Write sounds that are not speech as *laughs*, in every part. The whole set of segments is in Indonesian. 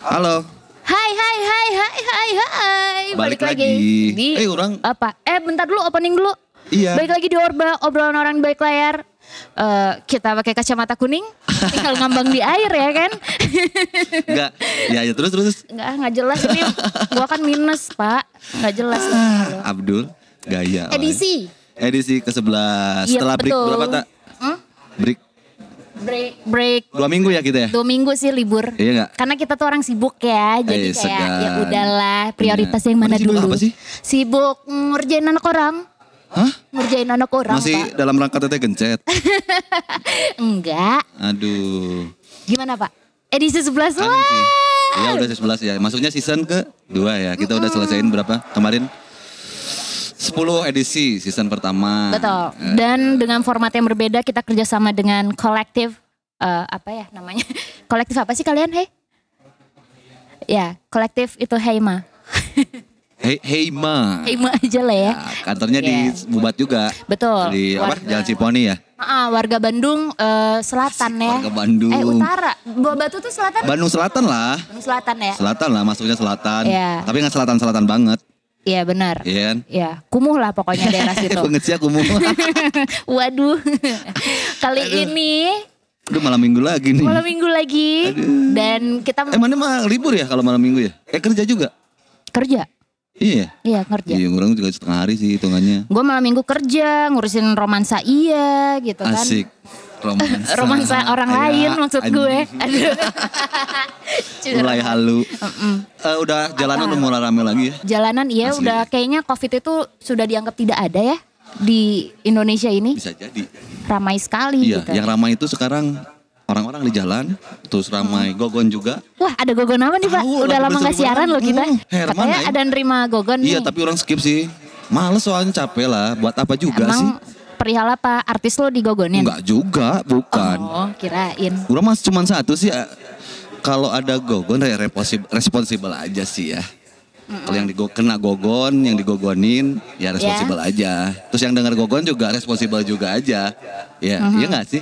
Halo. Hai hai hai hai hai hai. Balik lagi. Di Eh, orang- apa? Eh bentar dulu opening dulu. Iya. Balik lagi di Orba obrolan orang di balik layar. Eh kita pakai kacamata kuning, tinggal ngambang di air ya kan? Enggak. Ya ya terus terus. Enggak, nggak jelas ini. Gua kan minus, Pak. Nggak jelas. Abdul gaya. Edisi. Edisi ke-11. Iya, Setelah break betul. berapa tak? Hmm? Break Break break dua minggu ya kita ya? dua minggu sih libur. Iya nggak? Karena kita tuh orang sibuk ya, jadi Eh, kayak segan. ya udahlah prioritas Bener. yang mana Mana dulu. apa sih? Sibuk ngerjain anak orang, Hah? ngerjain anak orang. Masih Pak. dalam rangka teteh gencet? *laughs* Enggak. Aduh. Gimana Pak? Edisi 11 Aneh Wah. sih. Ya udah 11 ya. Masuknya season ke 2 ya. Kita udah selesaiin berapa kemarin? 10 edisi season pertama. Betul. Eh, Dan dengan format yang berbeda kita kerjasama dengan kolektif eh, apa ya namanya? *laughs* kolektif apa sih kalian? Hei? Ya, kolektif itu Heima. Hey, hey ma. Heima aja lah ya. Ya, kantornya di Yes. Bubat juga. Betul. Di apa? Warga- Jalan Ciponi ya. Ah, warga Bandung eh, Selatan ya. Warga Bandung. Eh utara. Buah Batu tuh selatan. Bandung Selatan lah. Bandung Selatan ya. Selatan lah, masuknya selatan. Iya. Tapi nggak selatan-selatan banget, Iya benar. iya kan? Ya, kumuh lah pokoknya daerah *laughs* situ. Pengecia kumuh. *laughs* Waduh. Kali ini Udah malam minggu lagi nih. malam minggu lagi dan kita Eh mana mah libur ya kalau malam minggu ya? Eh kerja juga? kerja. Iya. Iya, kerja. Iya, orang juga setengah hari sih hitungannya. Gue malam minggu kerja, ngurusin romansa iya gitu kan. Asik. Romansa. *laughs* Romansa orang Ya, lain maksud gue. anjing. *laughs* Aduh. Mulai halu. Eh, udah jalanan udah mulai rame lagi ya? Jalanan iya Asli. udah kayaknya Covid itu sudah dianggap tidak ada ya di Indonesia ini. Bisa jadi. Ramai sekali Iya, gitu. yang ramai itu sekarang orang-orang di jalan, terus ramai gogon juga. Wah ada gogon apa nih Pak? Udah lama nggak besok siaran loh kita. Hmm, Herman, Katanya aing. ada nerima gogon Iya, nih. tapi orang skip sih. Males soalnya capek lah. Buat apa juga Emang sih? Perihal apa? Artis lo digogonin? Enggak juga, bukan. Oh kirain. Urang mas cuma satu sih. eh, Kalau ada gogon ya responsib- responsibel aja sih ya. Kalau yang digo kena gogon, yang digogonin ya responsibel aja. Terus yang dengar gogon juga responsibel juga aja. Ya, iya nggak sih?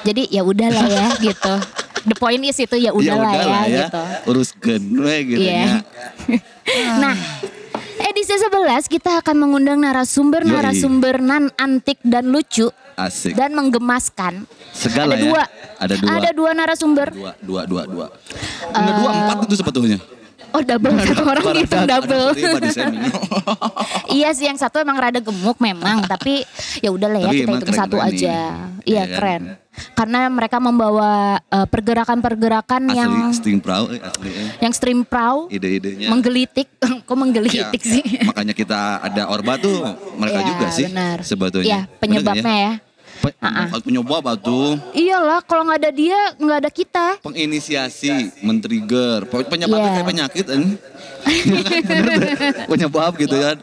Jadi ya udahlah ya *laughs* gitu. The point is itu ya udahlah ya, udahlah gitu. Uruskeun we gitu Iya. nya. *laughs* Nah, edisi 11 kita akan mengundang narasumber-narasumber nan antik dan lucu Asik. dan menggemaskan. Segala ada ya. dua. Ada dua. Ada dua narasumber. Dua, dua, dua, dua. Enggak dua, empat itu sebetulnya. Oh double satu orang gitu ada- double. *laughs* iya sih yang satu emang rada gemuk memang tapi ya udahlah ya Tapi kita hitung satu keren-keren aja. Iya Iya kan? keren. Karena mereka membawa eh, pergerakan-pergerakan yang Asli sting proud, eh, asli. yang stream prow Ide-idenya. menggelitik. *laughs* Kok menggelitik Ya, sih? Makanya kita ada Orba tuh mereka Iya, juga sih benar. sebetulnya. Iya, Bener penyebabnya nggak ya. Pe- Penyebab tuh Iyalah, kalau nggak ada dia nggak ada kita. penginisiasi, men-trigger, Pe- penyebabnya Iya. kayak penyakit *laughs* kan. penyebab gitu kan.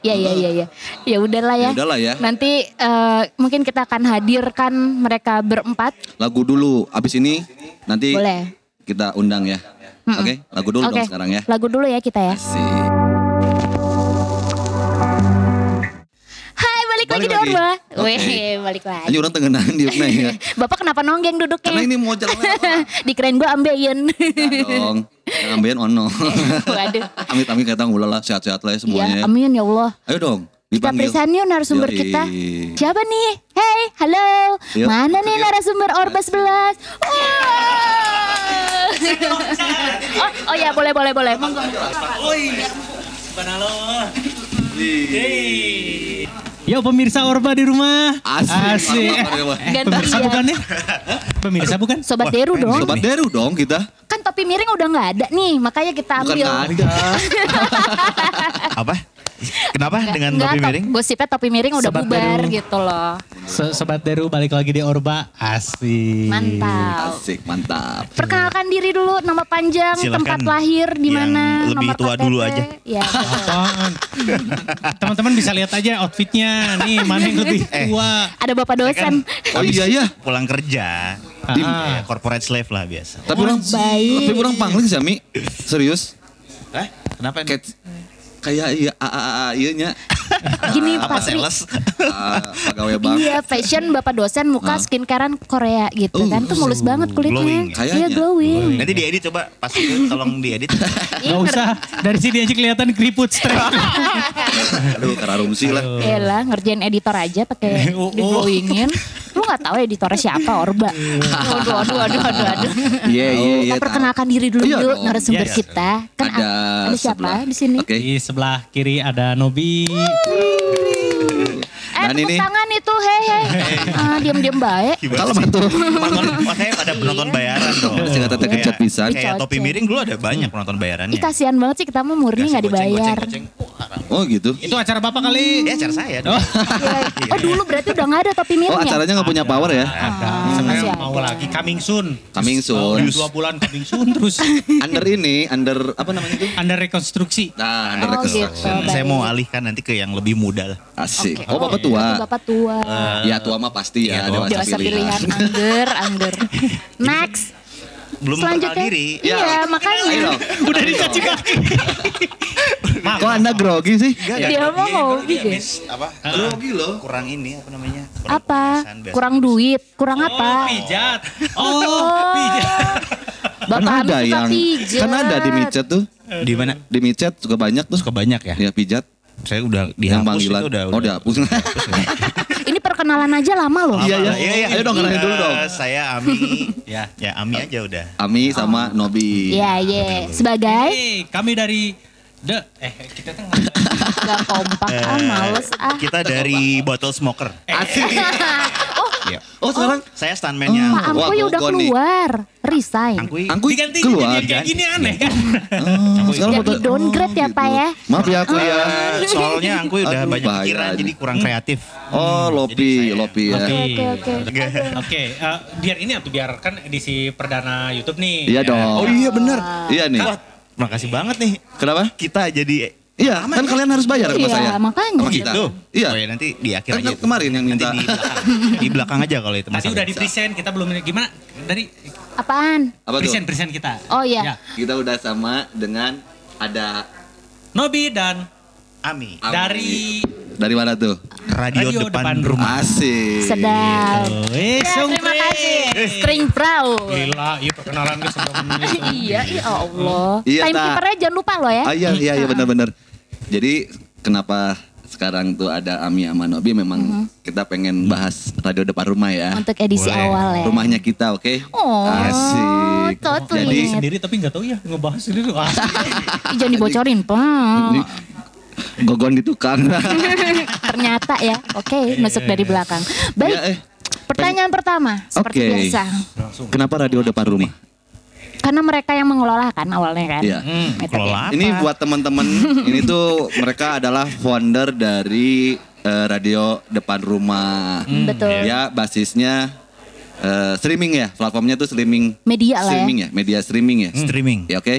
Ya ya ya ya. Ya udahlah ya. Udahlah ya. Nanti eh, mungkin kita akan hadirkan mereka berempat. Lagu dulu, abis ini nanti Boleh. kita undang ya. Oke, lagu dulu Oke. dong sekarang ya. Lagu dulu ya kita ya. Asik. Lagi di lagi. Orba. Oke. Weh, balik lagi. Hanya orang tengenan di Ukna ya. *laughs* Bapak kenapa nonggeng duduknya? Karena ini mau jalan lewat. *laughs* Dikirain gue ambeien. Nah dong, yang ambilin ono. *laughs* Waduh. amit amit kata ulah lah sehat-sehat lah ya semuanya. Ya, amin ya Allah. Ayo dong, Kita perisan yuk narasumber Yoi. kita. Siapa nih? Hey, halo. Yuk, Mana nih yuk. narasumber Orba 11? Wah. oh, oh ya boleh boleh boleh. Monggo. Yo pemirsa Orba di rumah. Asik. Eh, Gantian. pemirsa bukan ya? Pemirsa bukan? Sobat Deru dong. Sobat Deru dong kita. Kan topi miring udah nggak ada nih, makanya kita Bukan ambil. nggak ada. *laughs* Apa? Kenapa dengan Enggak, topi top- miring? Gosipnya topi miring udah Sobat bubar Deru. gitu loh. So- Sobat Deru balik lagi di Orba. Asik. Mantap. Asik, mantap. Perkenalkan diri dulu, nama panjang, Silakan tempat lahir di mana, lebih nomor tua KTP. dulu aja. Ya. *laughs* Apaan? Teman-teman bisa lihat aja outfitnya. Nih mana *laughs* yang lebih Eh. tua. Ada bapak dosen. Oh iya ya. Pulang kerja. Ah. Ya, corporate slave lah biasa. Tapi orang baik. tapi orang pangling sih Mi. Serius. Eh, kenapa? Kayak kayak iya a a a iya nya. *laughs* Gini Apa Patri. sales? Ah, pegawai bank. Iya, fashion bapak dosen muka skincarean Korea gitu Oh, kan. Tuh mulus banget kulitnya. glowing ya? Iya, glowing. Nanti diedit coba pas itu tolong diedit. *laughs* Gak usah. Dari sini aja kelihatan keriput straight. *laughs* Aduh, kararumsi lah. Elah, ngerjain editor aja pakai Oh, di glowingin. Lu gak tahu editornya siapa, Orba. Aduh, aduh, aduh, aduh, aduh. Iya, iya, iya. Kita perkenalkan diri dulu Iya yuk narasumber Iya, iya. kita. Kan Ada siapa di sini? Sebelah kiri ada Nobi. Eh, Dan tepuk ini- tangan itu, hei, hei. Ah, diam-diam baik. Kalau *laughs* mantu. Makanya pada penonton bayaran dong. Masih kata Kayak- pisan. Kayak topi miring dulu ada banyak penonton bayarannya. Ih kasihan banget sih kita mah murni Kasih gak dibayar. goceng, goceng, haram. Oh gitu. Itu acara bapak kali. Ya acara saya dong. Iya. Oh *laughs* dulu berarti udah gak ada topi miring Oh ya? acaranya nggak punya power ya? Ada. Ah, Sebenarnya mau lagi coming soon. Coming Terus, soon. udah dua bulan coming soon terus. *laughs* Under ini, under apa namanya itu? Anda rekonstruksi. Nah, under Oh gitu. reconstruction. Saya mau alihkan nanti ke yang lebih muda lah. Asik. Oh bapak tua. Bapak tua. Ya tua mah pasti ya, Iya, dewasa, Dewasa pilihan, pilihan. angger, angger. *laughs* Next. Belum kenal Selanjutnya. diri. Iya, Ya. makanya. Ayo. Udah dicaci kaki. *laughs* Maaf. Kok anda grogi sih? Dia mah iya, hobi iya, deh. Miss, apa? Grogi loh. Kurang ini apa namanya? Kurang Apa? Kurang duit, kurang Oh, apa? pijat. *laughs* Oh, pijat. Kan Bapak ada Ami suka yang, pijat. kan ada di micet tuh. Di mana? Di micet suka banyak tuh. Suka banyak ya? Ya pijat. Saya udah dihapus itu udah. Oh dihapus. *laughs* Ini perkenalan aja lama loh. Iya, iya. Iya, iya. Ayo dong, kenalin dulu dong. Eh, Saya Ami. *laughs* Ya. ya Ami aja udah. Ami sama Nobi. Iya, iya. Sebagai Hey, kami dari The eh kita tuh *laughs* nggak- gak kompak ah, males ah. Kita dari Bottle Smoker. Asik. Oh, Iya. Oh sekarang Saya stuntman-nya. Pak Angkuy udah Gogon nih. keluar, resign. Angkuy. Angkuy diganti keluar. jadi kayak gini aneh kan. Oh, sekarang Jadi downgrade ya, gitu. Pak, ya? Maaf ya aku ya. *laughs* Soalnya Angkuy udah Aduh, banyak pikiran jadi kurang kreatif. Oh, Lopi, Lopi ya. Lopi. Oke, oke, oke. Oke, eh, biar ini atau biar kan edisi perdana YouTube nih. Iya Ya. dong. Oh iya bener. Iya nih. Makasih banget nih. Kenapa? Kita jadi Iya, kan kalian harus bayar sama Iya, saya. makanya. Sama kita. gitu. Iya. Oh ya nanti di akhir Kan aja. itu. kemarin yang Nanti minta. di belakang. di belakang aja kalau itu Tadi udah di present, kita belum gimana dari Apaan? Apa tuh? present present kita. Oh iya. Ya. Kita udah sama dengan ada Nobi dan Ami. Ami. dari dari mana tuh? Radio, Radio depan, depan rumah. Asik. Sedap. Eh, Ya, terima kasih. String Pro. Gila, iya perkenalan ke sebelum ini. *laughs* iya, ya Allah. Iya, Timekeepernya jangan lupa loh ya. Ah iya iya iya benar-benar. Jadi kenapa sekarang tuh ada Ami sama Nobi memang kita pengen bahas radio depan rumah ya. Untuk edisi Boleh. awal ya. Rumahnya kita, oke? Oh, Asik. totally. Jadi. Sendiri tapi nggak tahu ya ngebahas sendiri. Wah, Ih, Jangan dibocorin, ini Pak. gogon di tukang. *laughs* Ternyata ya. Oke, nusuk dari belakang. Baik. Ya, eh. Pertanyaan pertama, seperti Oke. biasa. Kenapa radio depan rumah? Karena mereka yang mengelola kan awalnya kan. Iya. Hmm, apa? Ini buat teman-teman, *laughs* ini tuh mereka adalah founder dari eh, radio depan rumah. Hmm, Betul. Ya, basisnya eh, streaming ya, platformnya tuh streaming. Media lah ya. Streaming ya, media streaming ya. streaming. Ya oke,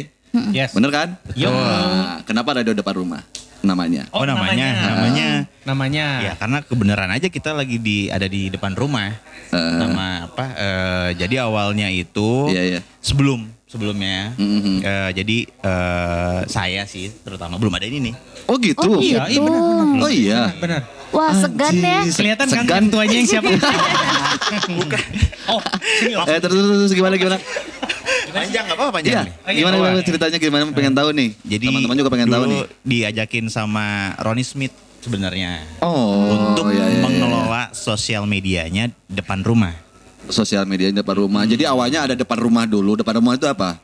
yes. bener kan? Yo. Nah, kenapa radio depan rumah namanya? Oh, namanya, namanya. Namanya. Ya karena kebenaran aja kita lagi di ada di depan rumah. Eh. Nama apa? eh, jadi awalnya itu Iya iya. sebelum sebelumnya. Mhm. eh, jadi eh, saya sih terutama belum ada ini nih. Oh gitu. Oh Iya, iya gitu. benar. Oh iya. Benar. Wah segan ya. Kelihatan kan Segan. yang tuanya yang siapa? *laughs* Bukan. Oh, sini. Eh terus, terus, gimana gimana? Panjang apa panjang Iya. nih? Gimana, gimana iya. ceritanya gimana? Pengen tahu nih. Jadi teman-teman juga pengen tahu nih. diajakin sama Ronnie Smith sebenarnya Oh. untuk iya, iya, iya. mengelola sosial medianya depan rumah. Sosial media di depan rumah. Jadi awalnya ada depan rumah dulu. Depan rumah itu apa?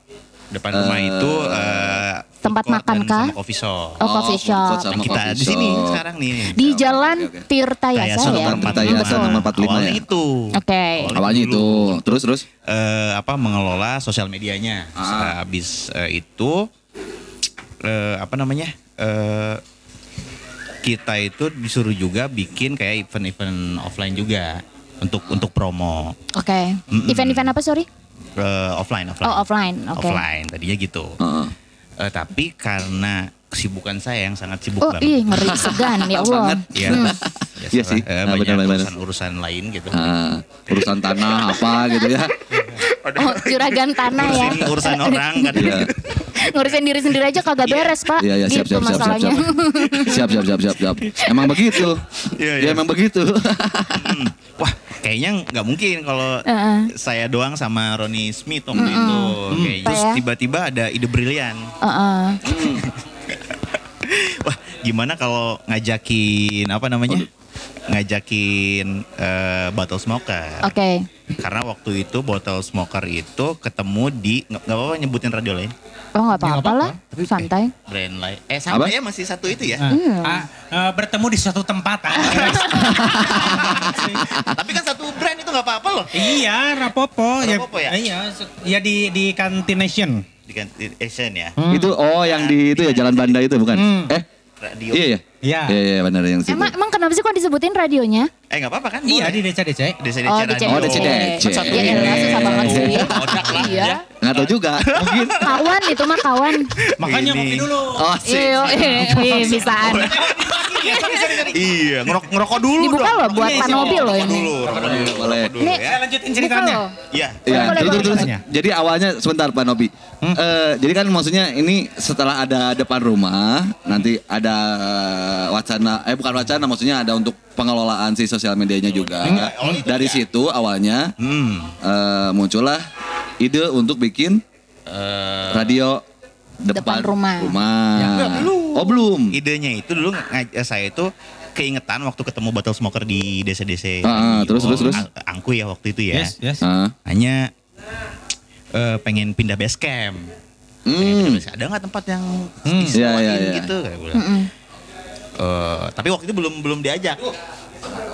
Depan rumah Eh, itu eh, tempat makan kah? Coffee shop. Oh, coffee food shop. sama Nah, kita coffee di sini sekarang nih. Di Jalan oke, oke. Tirta Yasa ya. nomor Tirta Yasa nomor 45 Awalnya ya? itu. Oke. Awalnya itu. Terus terus. eh, apa mengelola sosial medianya. Ah. Habis eh, itu eh, apa namanya? eh, kita itu disuruh juga bikin kayak event-event offline juga untuk untuk promo. Oke. Mm-mm. Event-event apa sorry? Eh, offline, offline. Oh offline. Oke. Offline tadinya gitu. Heeh. Eh, tapi karena kesibukan saya yang sangat sibuk Oh banget. ih ngeri segan ya *laughs* Allah. Banget. Ya, Hmm. Iya sih. eh, Nah, banyak urusan-urusan lain gitu. Ah, urusan tanah apa gitu ya. Oh juragan tanah ya. Urusin urusan orang kan. Iya. Ngurusin diri sendiri aja kagak beres, Pak. Iya, iya, siap, gitu siap, siap, siap, masalahnya. *laughs* siap, siap, siap, siap, siap. Emang begitu. Iya, Ya iya. emang begitu. Hmm. *laughs* Wah, kayaknya nggak mungkin kalau saya doang sama Ronnie Smith waktu itu. Kayak terus ya? tiba-tiba ada ide brilian. Heeh. *laughs* Wah, gimana kalau ngajakin apa namanya? Ngajakin eh, Bottle Smoker. Oke. Karena waktu itu Bottle Smoker itu ketemu di nggak nggak apa-apa nyebutin radio lain. Oh nggak Ya, apa-apa lah, apa-apa. santai. Brand lain. Eh sama Apa? ya masih satu itu ya. Iya. ah, eh, bertemu di suatu tempat. *laughs* ah. Tapi kan satu brand itu nggak apa-apa loh. iya, Rapopo. Rapopo ya? Iya, se- ya di di Cantination. Di kantin Asian ya. itu oh yang di itu ya Jalan Banda itu bukan? Hmm. Eh? Radio. Iya ya? Iya. Iya iya benar yang situ. Emang emang kenapa sih kok disebutin radionya? Eh nggak apa-apa kan? Iya di DC-DC. DC Oh, Radio. di Oh, DC. CDC. Satu Ya ini. susah banget sih. Odak lah. Iya. Ya. Nggak tahu juga. *laughs* Mungkin. Kawan itu mah kawan. Makanya Ini. ngopi dulu. Oh sih. Iya, iya, *laughs* bisaan. Iya, ngerok ngerokok dulu Dibuka loh buat Iya, siapa? loh ini. dulu, rokok dulu, Boleh. Nih. ya. Saya lanjutin ceritanya. Iya. Iya, terus, terus, jadi awalnya sebentar Pak Nobi. Eh, jadi kan maksudnya ini setelah ada depan rumah, nanti ada wacana, eh bukan wacana, maksudnya ada untuk pengelolaan si sosial medianya juga. Dari situ awalnya Hmm. eh, muncullah ide untuk bikin Eh, radio Depan depan, rumah. rumah. Ya, enggak, belum. Oh belum. idenya itu dulu eh, saya itu keingetan waktu ketemu bottle smoker di desa-desa. Ah, di- terus, terus, terus. Ang- Angku ya waktu itu ya. Yes, yes. Ah. Hanya eh, pengen pindah base camp. Pengen pindah Hmm. base camp. Ada nggak tempat yang Hmm. disewain Iya, iya, iya. gitu? Kayak bilang. Eh, tapi waktu itu belum belum diajak.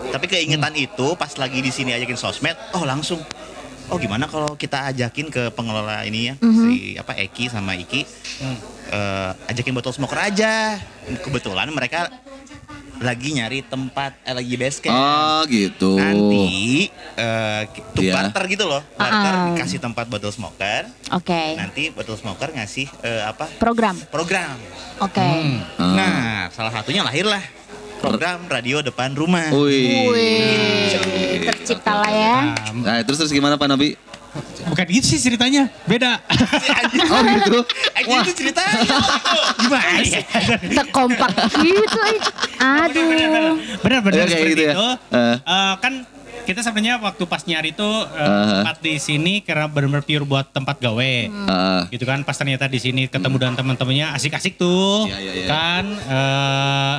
Tapi keingetan itu pas lagi di sini ajakin sosmed, oh langsung. Oh gimana kalau kita ajakin ke pengelola ini ya, si apa Eki sama Iki, eh, ajakin botol smoker aja. Kebetulan mereka lagi nyari tempat, eh, lagi base camp. Oh gitu. Nanti eh, tuh Iya. barter gitu loh, barter Ah. dikasih tempat botol smoker. Oke. Nanti botol smoker ngasih eh, apa Program. program. Oke. Ah. Nah, salah satunya lahirlah program radio depan rumah. Wih. Wih, tercipta lah ya. Nah, terus terus gimana Pak Nobi? bukan gitu sih ceritanya. Beda. Oh gitu. Anjing itu ceritanya. Gimana sih? Kita kompak gitu. eh. Aduh. Benar-benar seperti gitu ya. itu. Eh. Eh, kan kita sebenarnya waktu pas nyari tuh eh, Eh. tempat di sini karena benar-benar pure buat tempat gawe. Ah. gitu kan pas ternyata di sini ketemu dengan teman-temannya asik-asik tuh Iya, iya, iya. kan eh,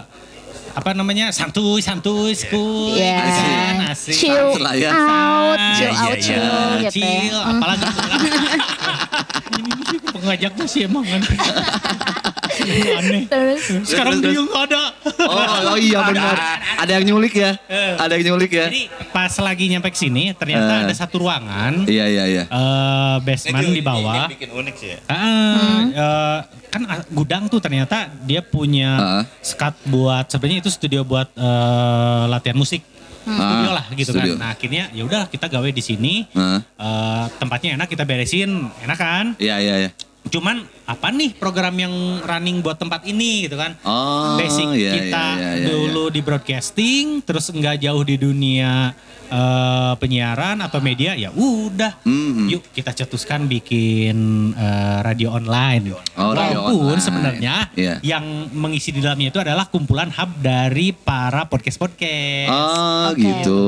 apa namanya? Santuy santuy school Iya. gitu kan asik. Chill Lah ya. out, chill Iya, out, iya, chill Eh, gitu ya. chill apalagi *laughs* *laughs* ini sih pengajaknya sih emang kan *laughs* *laughs* aneh Terus sekarang terus, dia nggak ada Oh, oh iya benar. Ada yang nyulik ya? Ada yang nyulik ya? jadi pas lagi nyampe ke sini ternyata Eh. ada satu ruangan Iya iya iya. eh basement di bawah Ini bikin unik sih ya. Ah, eh, kan ah, gudang tuh ternyata dia punya Ah. skat buat sebenarnya itu studio buat eh, latihan musik. Studio Ah, lah gitu studio. kan. Nah, akhirnya ya udah kita gawe di sini. Ah. Eh, tempatnya enak kita beresin, enak kan? Iya iya iya. Cuman apa nih program yang running buat tempat ini gitu kan? Oh, Basic iya, kita iya, iya, iya, dulu di broadcasting, terus nggak jauh di dunia eh, penyiaran atau media, ya udah. Mhm. Yuk kita cetuskan bikin eh, radio online. Oh, radio Walaupun online. sebenarnya Iya. yang mengisi di dalamnya itu adalah kumpulan hub dari para podcast-podcast. Oh Oke. gitu.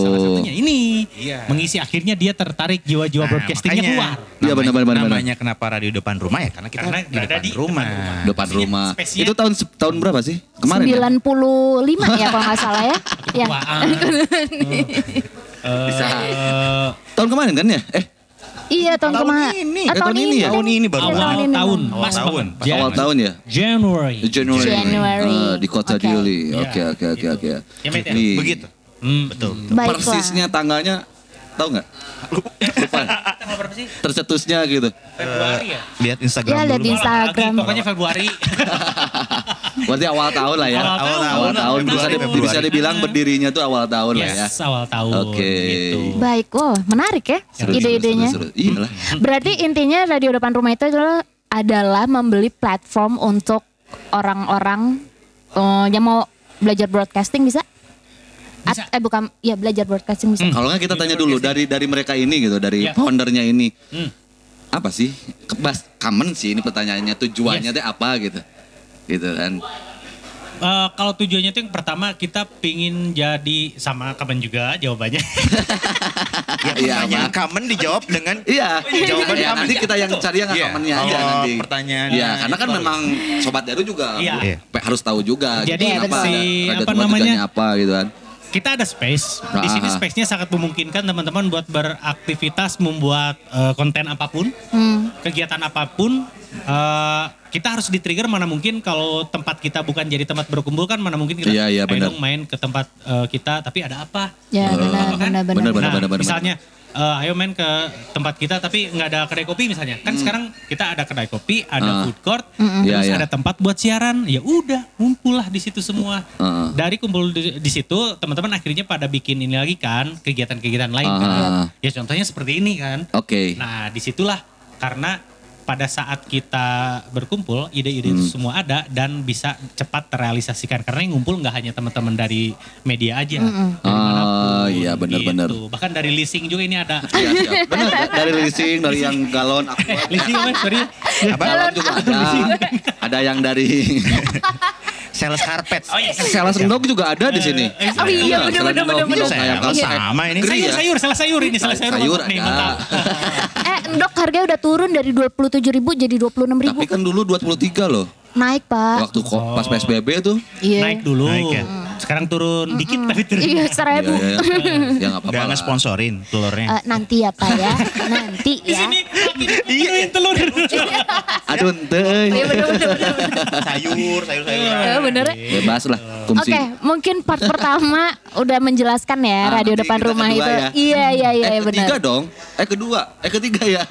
Salah satunya ini Iya. mengisi akhirnya dia tertarik jiwa-jiwa Nah, broadcastingnya keluar. Iya, benar, benar, benar, Namanya kenapa radio depan rumah ya? Karena kita Karena di depan di rumah. depan rumah. Depan rumah. Itu tahun tahun berapa sih? Kemarin. ya? 95 ya kalau nggak salah ya. Ya. *laughs* Eh, Bisa. Tahun kemarin kan ya? Eh, Iya tahun Tahun kemarin. ini. Ah, Eh, tahun ini ya? Tahun ini baru. Tahun awal ini. tahun, Awal pas tahun. Pas Jan- awal tahun ya? January. Januari. Januari. Eh, di kota Oke. Juli. Iya, Oke oke oke gitu. oke. Ya, Met, ya? Nih, Begitu. Hmm. Betul. Baiklah. Persisnya tanggalnya tahu nggak? Lupa. *laughs* Tanggal berapa sih? Tercetusnya gitu. Februari ya? Lihat Instagram Ya, lihat dulu. di Instagram. Lagi, pokoknya Februari. *laughs* Berarti awal tahun lah ya. Awal tahun. Awal tahun. Bisa, di- bisa dibilang berdirinya tuh awal tahun lah ya. Yes, awal tahun. Oke. Gitu. Baik, wow menarik ya ide-idenya. Iya lah. Berarti intinya radio depan rumah itu adalah adalah membeli platform untuk orang-orang eh, yang mau belajar broadcasting bisa? At- Bisa. eh bukan, ya belajar broadcasting bisa. Kalau nggak kita tanya dulu dari dari mereka ini gitu, dari Iya. foundernya ini. Hmm. apa sih? Kebas common sih ini pertanyaannya tujuannya teh apa gitu. Gitu kan. Eh, kalau tujuannya itu yang pertama kita pingin jadi sama kapan juga jawabannya. *laughs* Ya Iya, pertanyaan apa? common dijawab dengan *laughs* Iya, Jawaban ya, nanti kita yang cari yang Iya. commonnya aja Oh, nanti. pertanyaan. Iya, karena kan memang sobat Daru juga Iya. Iya. pe- harus tahu juga. Jadi gitu, kenapa si- ada, ada apa namanya? apa gitu kan. Kita ada space. Di sini space-nya sangat memungkinkan teman-teman buat beraktivitas membuat eh, konten apa pun, Hmm. kegiatan apa pun. Eh, kita harus di-trigger mana mungkin kalau tempat kita bukan jadi tempat berkumpul kan mana mungkin kita ayo benar. dong main ke tempat eh, kita tapi ada apa? Ya Eh, benar benar benar. benar, benar, Nah, benar, misalnya eh, ayo main ke tempat kita tapi nggak ada kedai kopi misalnya. Kan sekarang kita ada kedai kopi, ada Hmm. Ah. food court, Mm-mm. terus Iya, iya. ada tempat buat siaran. Ya udah, ngumpul lah di situ semua. Heeh. Dari kumpul di, di situ, teman-teman akhirnya pada bikin ini lagi kan, kegiatan-kegiatan lain Ah. kan. Ya contohnya seperti ini kan. Oke. Nah, di situlah karena pada saat kita berkumpul, ide-ide itu Hmm. semua ada dan bisa cepat terrealisasikan. Karena yang ngumpul nggak hanya teman-teman dari media aja. Mm-mm. dari Ah, mana pun, iya, benar-benar. gitu. Bahkan dari leasing juga ini ada. Iya, siap. Benar, da- dari leasing, dari yang galon, aqua. leasing apa? Sorry. Apa galon juga ada. Ada yang dari sales carpet. Oh iya, Sales rendok juga ada di sini. Eh, Oh iya, Iya, sales bener. Kayak Sales kayak- sama ini. Sayur, ya? sayur, salah sayur ini, salah sayur. Sayur nih, ada. Endok harganya udah turun dari 27 ribu jadi 26 ribu. Tapi kan dulu 23 loh. Naik pak. Waktu ko- pas PSBB tuh. Iya. Naik dulu. Naik ya? Sekarang turun dikit tapi turun. Iya Iya, seribu. iya, iya. *laughs* Ya nggak apa-apa Nggak lah. ngesponsorin telurnya. Eh, nanti ya pak ya. Nanti *laughs* Di ya. sini kaki penuhin telur. *laughs* Aduh, ente. Iya bener bener bener. bener. sayur, sayur, sayur. Eh, bener. Bebas lah, Oke, kumsi. mungkin part pertama udah menjelaskan ya Ah, radio depan rumah itu. ya. Iya iya iya eh, benar. ketiga dong. Eh, kedua. Eh, ketiga ya.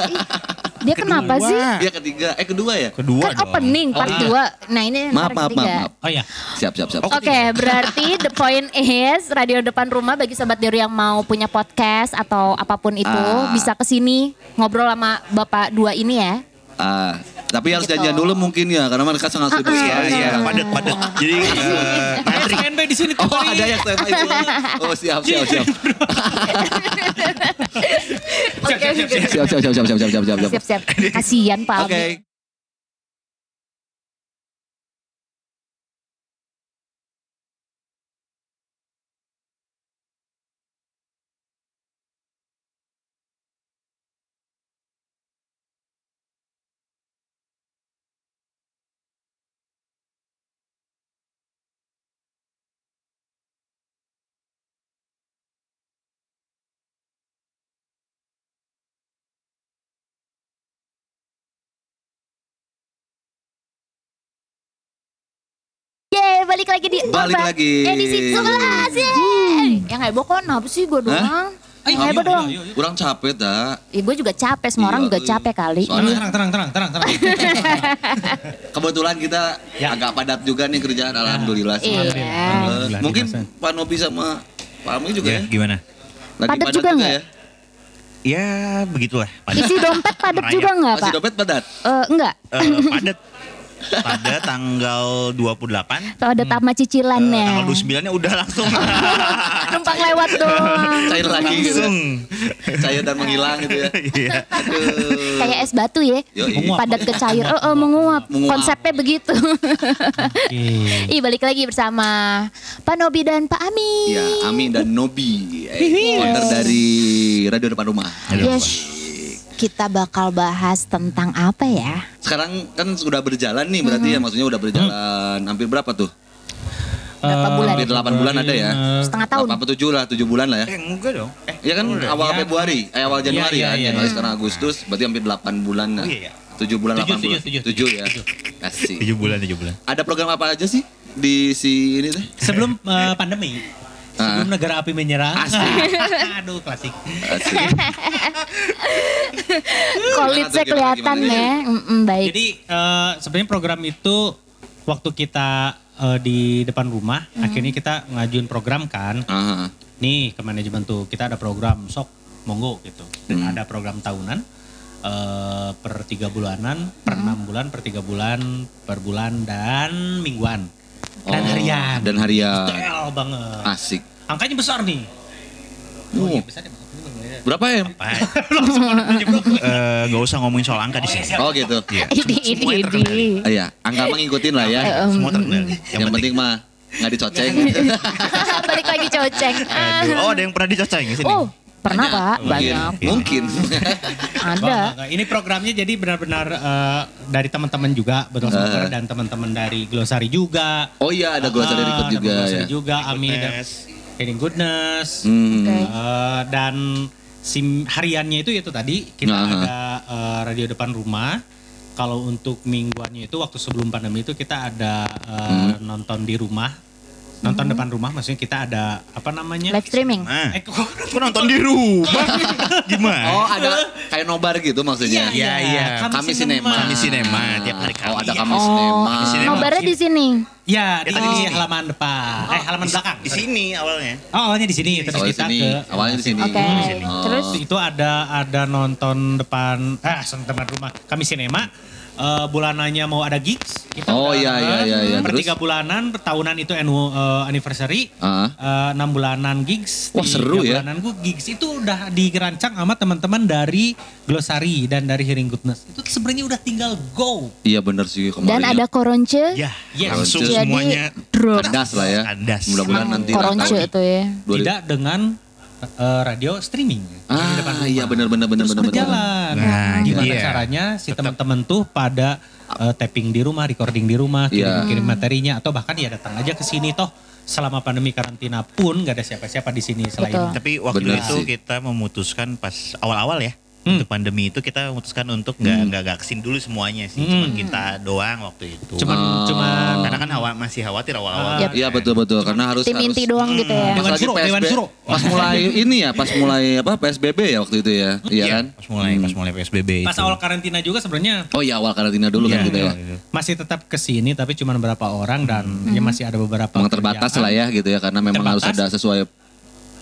Dia kenapa Kedua. sih? Iya, ketiga. Eh, kedua ya. Kedua Kan dong. opening part Oh, dua. Nah ini Maaf, part maaf, ketiga. maaf, maaf. Oh ya. Siap, siap, siap. Oke, berarti the point is radio depan rumah bagi sobat Deru yang mau punya podcast atau apa pun itu Ah. bisa ke sini ngobrol sama Bapak dua ini ya. Ah, tapi harus Gitu. janjian dulu mungkin ya, karena mereka sangat sibuk Iya, sekali. iya, ya. padat, padat. Jadi eh, Ngantri standby di sini Oh, ada yang tema itu. Oh, siap, siap, siap. Oke, Siap, siap, siap, siap, siap, siap, siap, siap, siap. siap siap. Kasihan Pak Oke. Balik lagi di Balik Orba lagi. Edisi 11 yeay. Yang heboh kok kenapa sih gue doang? Ayo, ayo, ayo, dong. Kurang capek dah. Ya, gue juga capek, semua orang Iya, juga iya. capek kali. Soalnya- Tenang, tenang, tenang, tenang, tenang. *laughs* Kebetulan kita Ya. agak padat juga nih kerjaan, alhamdulillah. sih. Iya. Alhamdulillah, mungkin. Pak Nobi sama Pak Ami juga ya, ya. gimana? Lagi Padat juga nggak? ya. Ya begitulah. Padat. Isi dompet padat Merayap. juga nggak Masih Pak? dompet padat. Eh, enggak. Eh, padat. *laughs* Pada tanggal 28. Kalau ada tama eh, cicilannya. tanggal 29-nya udah langsung. *laughs* Numpang lewat doang. Cair lagi gitu. langsung. Cair dan menghilang gitu ya. Iya. Aduh. Kayak es batu ya. Yoi. Padat ke cair. Oh, oh, menguap. Menguap. Konsepnya begitu. Oke. Ih, balik lagi bersama Pak Nobi dan Pak Ami. Ya, Ami dan Nobi, eh, founder dari Radio Depan Rumah. Yes. Kita bakal bahas tentang apa ya? Sekarang kan sudah berjalan nih berarti ya, maksudnya udah berjalan hampir berapa tuh? Berapa bulan? Hampir 8 bulan ada ya? Setengah tahun. Apa tujuh lah, tujuh bulan lah ya? Eh enggak dong. Eh, Iya kan udah. awal Ya. Februari, eh awal Januari Iya, ya, iya, Januari iya. sekarang Agustus, berarti hampir 8 bulan lah. Oh, iya, iya. 7 bulan, Tujuh, 8 bulan. tujuh, tujuh, 7 ya. tujuh. Kasih. 7 bulan, 7 bulan. Ada program apa aja sih di si ini teh? Sebelum eh, pandemi, sebelum Ah. negara api menyerang. Asik. *laughs* Aduh, klasik. Asik. *laughs* Kolitnya kelihatan gimana, ya. Mm-mm, baik. Jadi eh, sebenarnya program itu waktu kita eh, di depan rumah, Hmm. akhirnya kita ngajuin program kan. Nih ke manajemen tuh kita ada program sok monggo gitu. Dan Hmm. ada program tahunan eh, per tiga bulanan, per Hmm. enam bulan, per tiga bulan, per bulan dan mingguan dan Oh, harian. Dan harian. Detail banget. Asik. Angkanya besar nih. Oh. Oh, iya besar ya. Berapa em? *laughs* *laughs* Eh, nggak usah ngomongin soal angka di sini. Oh gitu. Iya. Ini ini Semuanya terkendali. Ah, Iya, angka mah ngikutin lah ya. Semua terkendali. Yang, penting mah nggak dicoceng. *laughs* Balik lagi coceng. Aduh, oh ada yang pernah dicoceng di sini. Oh, pernah Pak, Mungkin. banyak. Mungkin. *laughs* Ada. Ini programnya jadi benar-benar eh, dari teman-teman juga, betul Ah. dan teman-teman dari Glosari juga. Oh iya ada dari Ah, ikut ada juga Glosari ya. juga, Ami dan Goodness. Healing Goodness. Hmm. Oke. Eh, dan sim hariannya itu itu tadi kita Aha. ada eh, radio depan rumah. Kalau untuk mingguannya itu waktu sebelum pandemi itu kita ada eh, Hmm. nonton di rumah, nonton depan rumah. Maksudnya kita ada apa namanya? Live streaming. Nah, Eh, kok- kok nonton di rumah? Gimana? Oh ada kayak nobar gitu maksudnya. Iya, iya. Kami sinema. Kami sinema tiap hari kami. Oh ada ya. kami Oh, sinema. sinema. nobarnya di sini. Ya, di, tadi di sini. halaman depan. eh, halaman belakang. Di sini awalnya. Oh, awalnya di sini, terus Oh di kita sini. ke Awalnya di sini. Oke. Oh. Terus itu ada ada nonton depan eh depan rumah kami sinema eh, bulanannya mau ada gigs kita Oh, iya, iya, iya, iya. per tiga bulanan per tahunan itu annu- eh, anniversary Ah. eh, enam bulanan gigs Wah, seru tiga ya. bulanan gua gigs itu udah dirancang sama teman-teman dari Glossary dan dari Hearing Goodness itu sebenarnya udah tinggal go Iya bener sih kemarin. dan ada koronce. Ya, Yes. langsung Jadi, semuanya. drop. Kandas lah ya. Kandas. Mudah-mudahan nanti koronce itu ya. Tidak dengan eh, radio streaming Di depan Ah rumah. iya bener Terus bener bener. berjalan. Nah, Gimana iya. caranya si teman-teman tuh pada uh, tapping di rumah, recording di rumah, Iya. kirim-kirim materinya atau bahkan ya datang aja ke sini toh selama pandemi karantina pun gak ada siapa-siapa di sini selain Betul. Tapi waktu Bener itu sih. kita memutuskan pas awal-awal ya. Hmm. Untuk pandemi itu kita memutuskan untuk nggak nggak vaksin dulu semuanya sih. Hmm. Cuman kita doang waktu itu. cuman Oh. cuman karena kan hawa masih khawatir awal-awal. Ah. kan. Iya betul betul karena harus Tim harus inti doang gitu ya. pas lagi Suro, Dewan PSB Suro. pas mulai *laughs* ini ya pas mulai apa PSBB ya waktu itu ya iya kan Pas mulai pas mulai PSBB pas itu. awal karantina juga sebenarnya oh iya awal karantina dulu kan Iya, gitu ya iya. masih tetap ke sini tapi cuman beberapa orang dan Hmm. ya masih ada beberapa memang terbatas lah ya gitu ya karena memang harus ada sesuai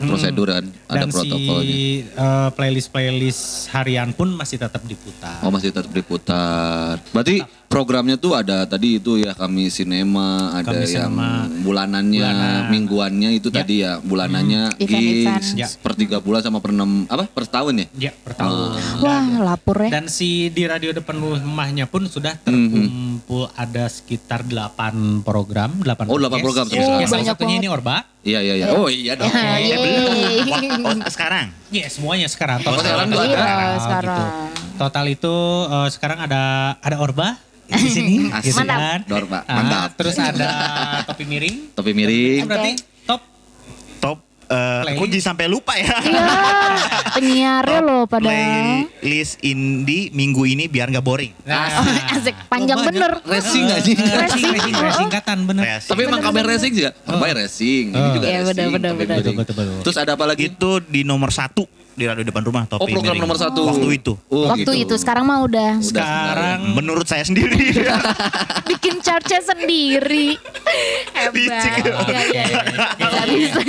prosedur kan ada dan protokolnya si uh, playlist-playlist harian pun masih tetap diputar. Oh masih tetap diputar. Berarti programnya tuh ada tadi itu ya kami sinema, ada Kami yang Sinema. bulanannya, Bulanan. mingguannya itu Ya. tadi ya bulanannya Hmm. Gigs Ya. per tiga bulan sama per enam apa per tahun ya? Ya, per tahun. Wah, lapor ya. Dan si di radio depan rumahnya pun sudah Mhm. terkumpul ada sekitar 8 program, 8 Oh, 8 program Ya, sekarang. ya, salah satunya ini Orba. Iya iya iya. Oh iya dong. Ya, belum. Oh, sekarang. Ya, semuanya sekarang. Oh, sekarang Iya, ada. sekarang. Total itu eh, sekarang ada ada Orba di sini. *laughs* Asik. Mantap. kan. Dorba, Ah, mantap. Terus ada topi miring. Topi miring. Berarti top Top eh aku jadi sampai lupa ya. Iya, *laughs* penyiarnya loh pada. Playlist indie minggu ini biar nggak boring. Nah, Oh, asik, panjang Oh, bener. Racing nggak sih? Racing, racing, racing singkatan bener. Kreasi. Tapi emang kabar racing juga. Orba ya racing, ini Oh. juga Iya, racing. Betul, betul, betul. Terus ada apa lagi? itu di nomor satu di radio depan rumah Oh topi program miring. nomor satu. Waktu itu. Oh, Waktu gitu. itu, sekarang mah udah Udah Sekarang Menurut saya sendiri. *laughs* bikin chartnya sendiri. Hebat. Iya, iya, iya. Bisa.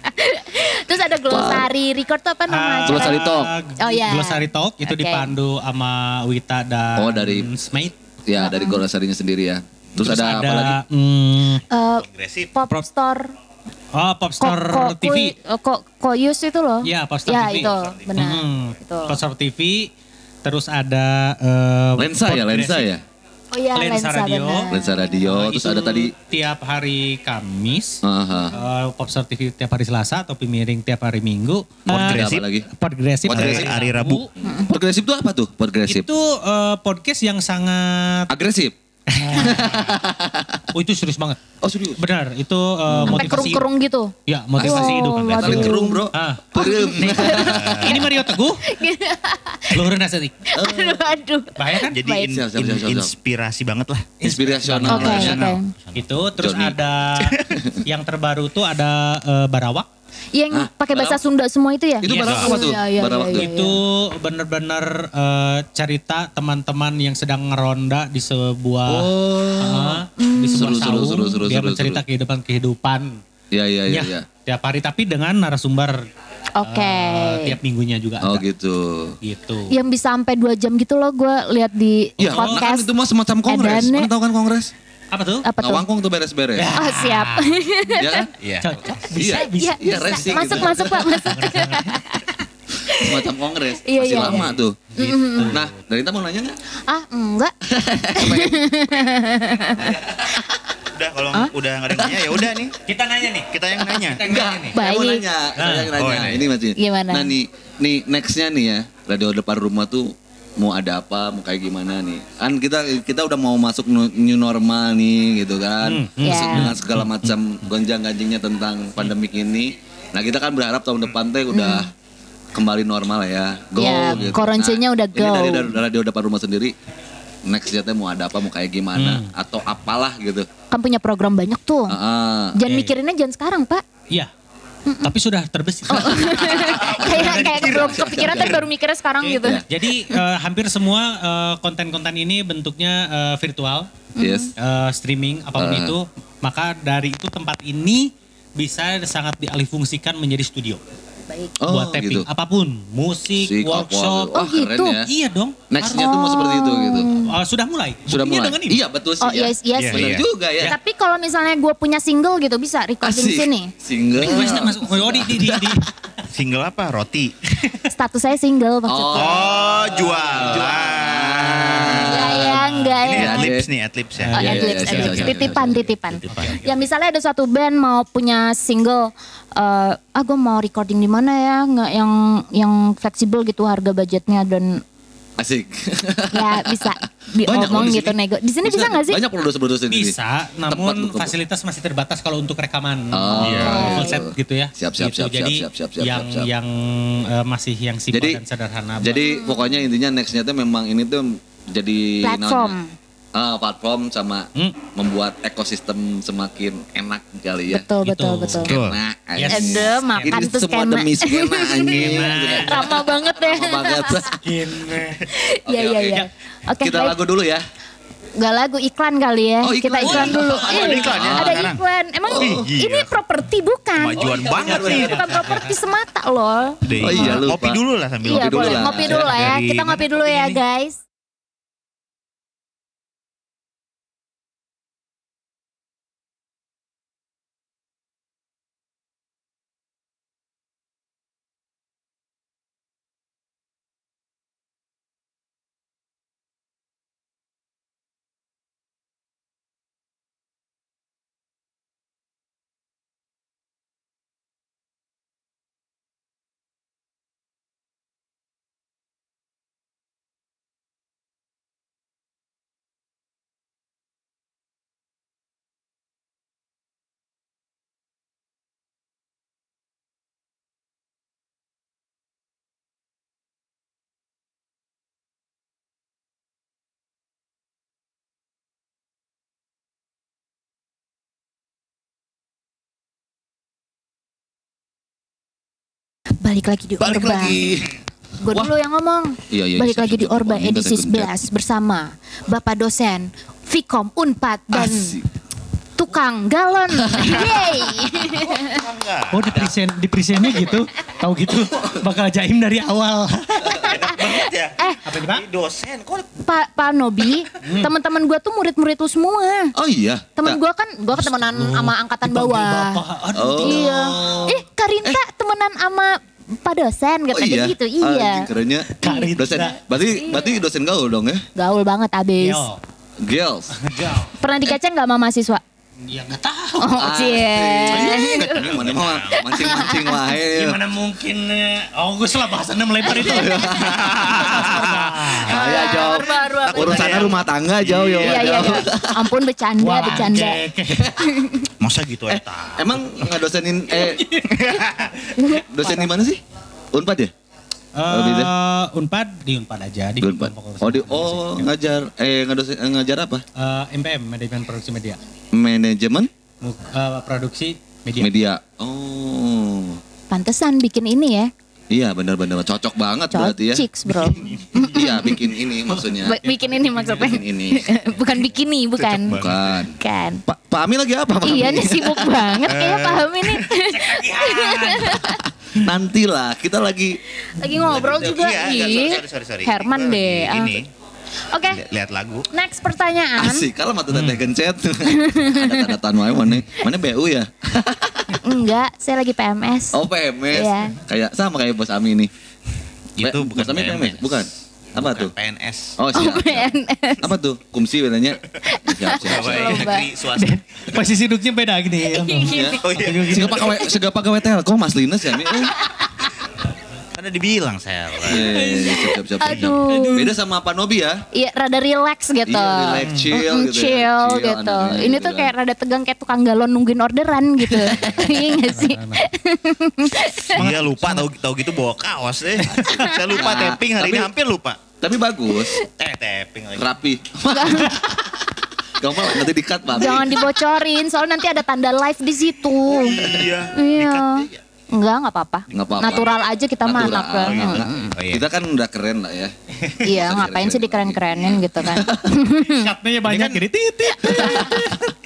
*laughs* Terus ada glossary record tuh apa nama Ah, acara? Glossary Talk. Oh, iya. Glossary Talk itu dipandu sama Wita dan Oh, dari- Smite. Ya dari Gorasarinya sendiri ya. Terus, ada, apa lagi? Eh, Agresif. pop store oh, Popstar kok kok TV. kok kok Yus itu loh. Iya, Popstar Ya, TV. itu benar. Hmm, Itu. Popstar TV. Terus ada eh, Lensa ya, lensa Progresif. ya. Oh iya, Lensa lensa, radio. benar. Lensa radio. Eh, Terus itu ada tadi. tiap hari Kamis. Aha. eh, Popstar TV tiap hari Selasa, Topi Miring tiap hari Minggu. Ada Eh, apa lagi? Progresif Progresif hari Rabu. Progresif itu apa tuh? Progresif. Itu eh, podcast yang sangat Agresif. *laughs* Oh itu serius banget. Oh serius. Benar, itu Sampai motivasi. kerung-kerung gitu. Ya, motivasi Wow, hidup. waduh. Sampai kerung bro. Ah. Ini Mario Teguh. *laughs* Luhur nasetik. aduh, aduh. Bahaya kan? Jadi in- Siap, siap, in- siap, siap. inspirasi banget lah. Inspirasional. Oke, Inspirasional. oke. Itu terus Johnny. ada *laughs* yang terbaru tuh ada eh, Barawak. Yang Hah? pakai bahasa Barawak? Sunda semua itu ya? Itu Yes. barang apa tuh? Iya, iya, Barawak iya, tuh. iya. Itu benar-benar eh, cerita teman-teman yang sedang ngeronda di sebuah Oh. ah, di sebuah Seru, seru, saung. seru, seru, Dia seru, mencerita seru. kehidupan-kehidupan. Iya iya iya. Ya, iya. tiap hari tapi dengan narasumber Oke. eh, tiap minggunya juga Oh ada. gitu. Gitu. Yang bisa sampai 2 jam gitu loh gue lihat di Iya, karena kan podcast. itu mah semacam kongres. Pernah tahu kan kongres? Apa tuh? Apa tuh? Ngawangkung tuh beres-beres. Ya. Oh siap. Iya kan? Iya. Cocok. Iya, Iya, iya, racing Masuk, gitu. masuk Pak, masuk. *laughs* semacam kongres. Iya, Masih iya, lama iya. tuh. Nah, dari kita mau nanya nggak? Ah, enggak. *laughs* Udah kalau udah nggak ada yang nanya ya udah nih. Kita nanya nih. Kita yang nanya. Enggak. nih. Saya mau Baik. nanya. Saya yang nanya. Oh, ini. ini masih. Gimana? Nah nih, nih nextnya nih ya. Radio depan rumah tuh mau ada apa, mau kayak gimana nih? Kan kita kita udah mau masuk new normal nih gitu kan. Hmm, hmm. Ya. Dengan segala macam gonjang-ganjingnya tentang pandemik ini. Nah kita kan berharap tahun depan teh udah kembali normal ya. Go Ya, gitu. koronsinya udah Ini go. dari, dari radio depan rumah sendiri. Nextnya teh mau ada apa, mau kayak gimana, atau apalah gitu. Kan punya program banyak tuh. Ah, ah. Jangan Oke. mikirinnya jangan sekarang, Pak. Iya. Tapi sudah terbesit. Oh. *laughs* kayak kayak belum kepikiran tapi baru mikirnya sekarang gitu. Iya. Jadi eh, hampir semua eh, konten-konten ini bentuknya eh, virtual, Yes. eh, streaming apa pun Eh. itu. Maka dari itu tempat ini bisa sangat dialihfungsikan menjadi studio Baik. Oh, buat tapping gitu. apa pun, musik, Musik, workshop. apa, Oh, Wah, keren gitu. ya. Iya dong. Nextnya tuh mau seperti itu gitu. Eh, sudah mulai. Sudah Buktinya mulai. dengan ini. Iya betul sih Oh ya. iya iya Iya, sih. Benar juga ya. Tapi kalau misalnya gue punya single gitu bisa recording Asik. sini. Single. Request masuk. Oh, di, di, di, di. *laughs* Single apa? Roti. *laughs* Status saya single maksudnya. Oh, jualan. Ya ya enggak Ini ya. ya. adlibs nih, adlibs ya. Oh, Iya, iya, adlibs, iya, adlibs. iya, iya, titipan, iya, iya. titipan. Ya misalnya ada suatu band mau punya single, eh ah gue mau recording di mana ya, nggak yang yang fleksibel gitu harga budgetnya dan Asik. ya bisa diomong di gitu nego. Di sini bisa nggak sih? Banyak produser-produser di sini. Bisa, Tempat namun untuk- fasilitas masih terbatas kalau untuk rekaman Oh. Iya, full set gitu ya. Siap, siap, Gitu. siap, Jadi siap, siap, siap, yang siap, siap. yang eh, masih yang simpel Jadi- dan sederhana. Jadi pokoknya intinya nextnya tuh memang ini tuh jadi Platform. naonnya? Ah, platform sama Hmm. membuat ekosistem semakin enak kali ya. Betul Gitu. betul betul. Betul. Skena. Yes. Ada makan Ini tuh semua skena. demi skena *laughs* anjing. Skena. Ramah banget deh. Lama banget. *laughs* Iya iya oke. iya. Oke Kita baik. lagu dulu ya. Gak lagu iklan kali ya. Oh, Kita iklan. iklan Oh, dulu. ada Iya, iklan ya Ada sekarang? iklan. Emang Oh, iya. ini properti bukan? Kemajuan banget Ini nih. bukan properti semata loh. Oh iya, lupa. Ngopi dulu lah sambil Iya Ngopi dulu boleh lah. ngopi dulu lah ya. Kita ngopi dulu kopi ya ini? guys. Balik lagi di Balik Orba. lagi. Gue dulu yang ngomong. Iya, iya, Balik siap, lagi siap, di siap. Orba Wah, ini edisi kita kencet. 11 bersama Bapak dosen Vkom Unpad dan Asik. tukang galon. *laughs* Yeay. Enggak. Oh di present di presentnya gitu, tahu gitu bakal jaim dari awal. *laughs* Banget ya. Eh. Apa ini pak? Ini dosen kok Pak Pak Nobi, Hmm. teman-teman gue tuh murid-murid lu semua. Oh iya. Temen Tak- gue kan, gue ketemenan sama angkatan bawah. Bapak. Aduh. Oh. Iya. Eh, Karinta temenan sama Pak dosen Oh katanya iya. gitu. Iya. Anjing, kerennya. Dosen. Berarti berarti dosen gaul dong ya? Gaul banget abis. Yo. Girls. Pernah dikacang gak sama mahasiswa? Ya nggak tahu. Oh, cie. Asik. *laughs* Ini Mana mau mancing-mancing wae. Gimana mungkin? eh, Oh gue salah bahasannya melebar itu. *laughs* Ayo jauh. Urusannya rumah tangga jauh ya. Iya, iya, iya. Ampun bercanda, bercanda. *laughs* masa gitu eta. emang nggak dosenin eh dosen di mana sih? Unpad ya? Oh. Eh, Unpad di Unpad aja di Di Unpad. Oh, di, oh ngajar eh ngadosen, eh, ngajar apa? Eh, MPM manajemen produksi media Manajemen eh, produksi media, media. Oh. Pantesan bikin ini ya. Iya benar-benar cocok banget berarti ya. Cociks bro. *laughs* iya bikin ini maksudnya. B- bikin ini maksudnya. Bikin ini. *laughs* bukan bikini, bukan. Bukan. Bukan. Pak Pak Ami lagi apa? Pak Iya Ami? nih sibuk banget kayaknya paham ini. *laughs* Nantilah kita lagi Lagi ngobrol juga. Iya, enggak, Ih, sorry, sorry, sorry, sorry. Herman Kita deh. lagi. Ini, Oke, li- lihat lagu. next pertanyaan. asik kalau mata teteh gencet. *laughs* Ada tanda tan wae mana? Mana BU ya? *laughs* Enggak, saya lagi PMS. Oh PMS. Iya. Kayak sama kayak bos Ami nih. Itu bukan Tami PNS. Bukan. Apa Bukan tuh? PNS. Oh, siap, siap. PNS. Apa tuh? Kumsi bedanya? Siap, siap, Apa siap. ya? Lomba. Negeri swasta. *laughs* Posisi duduknya beda gini. ya. Oh iya. Siapa pegawai siapa pegawai Telkom Mas Linus ya? *laughs* Oh. Karena dibilang saya. Iya, iya, iya, siap, siap, siap, siap. Aduh. Beda sama Pak Nobi ya? Iya rada relax gitu. Iya, relax, chill Mm-mm, gitu ya. chill Chill gitu. Ini gitu tuh kan. kayak rada tegang kayak tukang galon nungguin orderan gitu. *laughs* Iya gak sih? Iya lupa tahu tahu gitu bawa kaos deh. *laughs* saya lupa Nah, tapping hari ini tapi- hampir lupa. Tapi bagus, Eh tapping lagi. rapi. *laughs* Gampang lah, nanti di-cut Pak. Jangan dibocorin, soalnya nanti ada tanda live di situ. Iya. Iya. Enggak, enggak apa-apa. Nggak apa-apa. Natural aja kita mah anak. gitu. Oh, iya. Kita kan udah keren lah ya. Iya, ngapain sih dikeren-kerenin gitu kan. *laughs* Cutnya banyak jadi titit.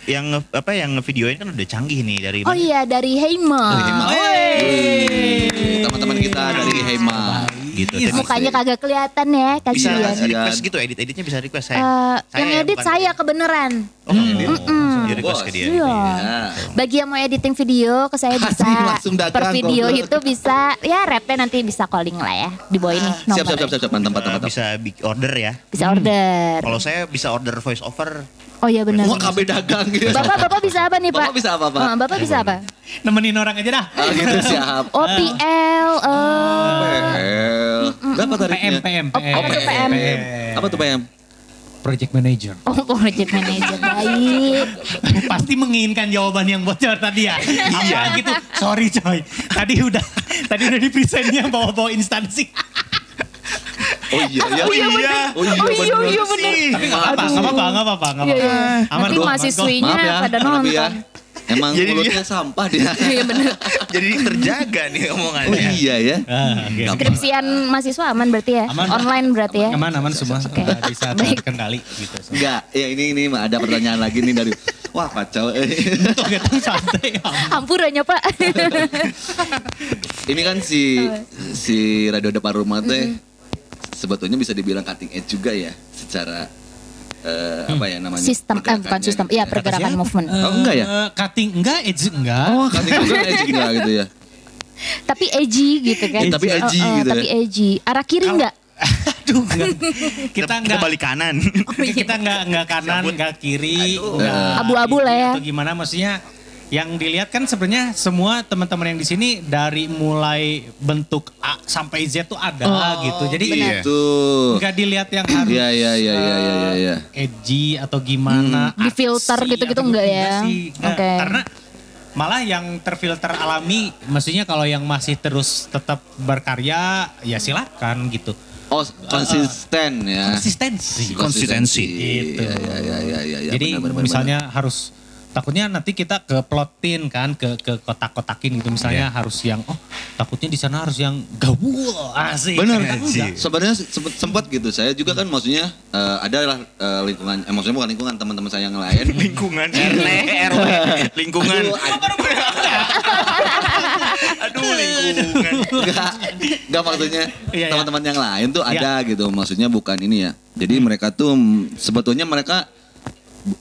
Yang apa yang ngevideoin kan udah canggih nih dari Oh iya, dari Heima. Teman-teman kita dari Hema. gitu. Tapi Mukanya kagak kelihatan ya, bisa kasihan. Kasihan. request gitu edit-editnya bisa request saya. Eh, yang ya, edit bukan saya dia. Oh, edit. Di request Bos. ke dia. Iya. Ya. Bagi yang mau editing video ke saya *laughs* bisa. Asik, langsung dagang, per video goblok. itu bisa ya rate nanti bisa calling lah ya di bawah ini Siap, siap, siap, nomornya. siap, mantap, mantap, mantap. bisa big order ya. Bisa order. Kalau saya bisa order voice over. Oh iya benar. Wah, KB dagang gitu. Bapak bapak bisa apa nih Pak? Bapak bisa apa, Pak? Eh, bapak bisa apa? Nemenin orang aja dah. Ah, gitu siap. *laughs* Oh PL. eh PL. Berapa tarifnya? PM, PM, Oh, apa tuh PM? Apa tuh PM? Project Manager. Oh project manager baik. Pasti menginginkan jawaban yang bocor tadi ya. Iya gitu. Sorry coy. Tadi udah tadi udah di presentnya bawa-bawa instansi. Oh iya, iya. Oh iya. Oh iya, Oh iya bener. iya benar. Tapi nggak apa-apa, nggak apa-apa, nggak apa-apa, Iya, apa-apa. iya. Aman Nanti mahasiswinya Maaf ya, pada ya. Emang Jadi mulutnya sampah *laughs* dia. Iya benar. Jadi terjaga nih omongannya. Oh iya ya. Ah, oke. Skripsian mahasiswa aman berarti ya? Aman. Online berarti ya? Aman, aman semua. Eh, Bisa terkendali gitu. Enggak, ya ini ini ada pertanyaan lagi nih dari Wah kacau. *laughs* Tuh santai. Hampurannya Pak. ini kan si si radio depan rumah teh sebetulnya bisa dibilang cutting edge juga ya secara eh, apa ya namanya? sistem, eh bukan sistem, iya ya. pergerakan Siapa? movement. Oh, enggak ya? Eh, cutting enggak, edge enggak. Oh, cutting edge juga edge enggak gitu ya. *laughs* Tapi edgy gitu kan. Eh, tapi edgy Oh, oh, gitu ya. Tapi edgy. Arah kiri enggak? *laughs* Aduh, enggak. Kita enggak balik kanan. *laughs* kita enggak enggak kanan, enggak kiri, enggak Abu-abu lah ya. Atau gimana maksudnya? Yang dilihat kan sebenarnya semua teman-teman yang di sini dari mulai bentuk A sampai Z tuh ada gitu. Jadi Benar. Itu. enggak dilihat yang harus Iya iya iya iya iya iya. iya. edgy atau gimana. Di filter gitu-gitu enggak ya? Oke. Karena malah yang terfilter alami, maksudnya kalau yang masih terus tetap berkarya, ya silakan gitu. Oh, konsisten ya. Konsistensi. Konsistensi. Gitu. Iya iya iya iya iya. iya, Jadi benar, benar, benar, misalnya harus takutnya nanti kita ke plotin kan ke ke kotak-kotakin gitu misalnya Iya. harus yang oh takutnya di sana harus yang gawul asik Bener, Ternyata enggak. sebenarnya sempet, sempat gitu. Saya juga kan maksudnya eh, ada lah eh, lingkungan, eh, maksudnya bukan lingkungan teman-teman saya yang lain. *laughs* lingkungan RT *laughs* RW lingkungan. Aduh, Aduh lingkungan. *laughs* Enggak, enggak maksudnya Iya, iya. teman-teman yang lain tuh Iya. ada gitu. Maksudnya bukan ini ya. Jadi mereka tuh sebetulnya mereka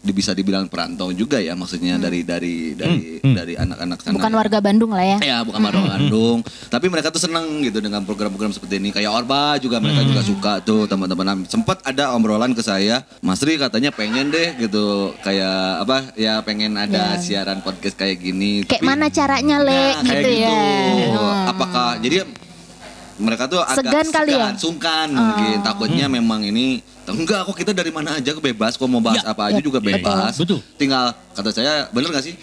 bisa dibilang perantau juga ya maksudnya dari dari dari dari anak-anak sana. Bukan ya. warga Bandung lah ya. Ya bukan warga Bandung, tapi mereka tuh seneng gitu dengan program-program seperti ini. Kayak Orba juga mereka juga suka tuh teman-teman. Sempat ada obrolan ke saya, Mas Ri katanya pengen deh gitu kayak apa ya pengen ada Ya. siaran podcast kayak gini. Kayak tapi- mana caranya le Nah, kayak gitu, ya. Hmm. Apakah jadi mereka tuh agak Segan kali ya? sungkan mungkin Oh. takutnya memang ini enggak kok kita dari mana aja bebas kok mau bahas Ya, apa aja ya, juga betul. bebas. Betul. Tinggal kata saya bener gak sih?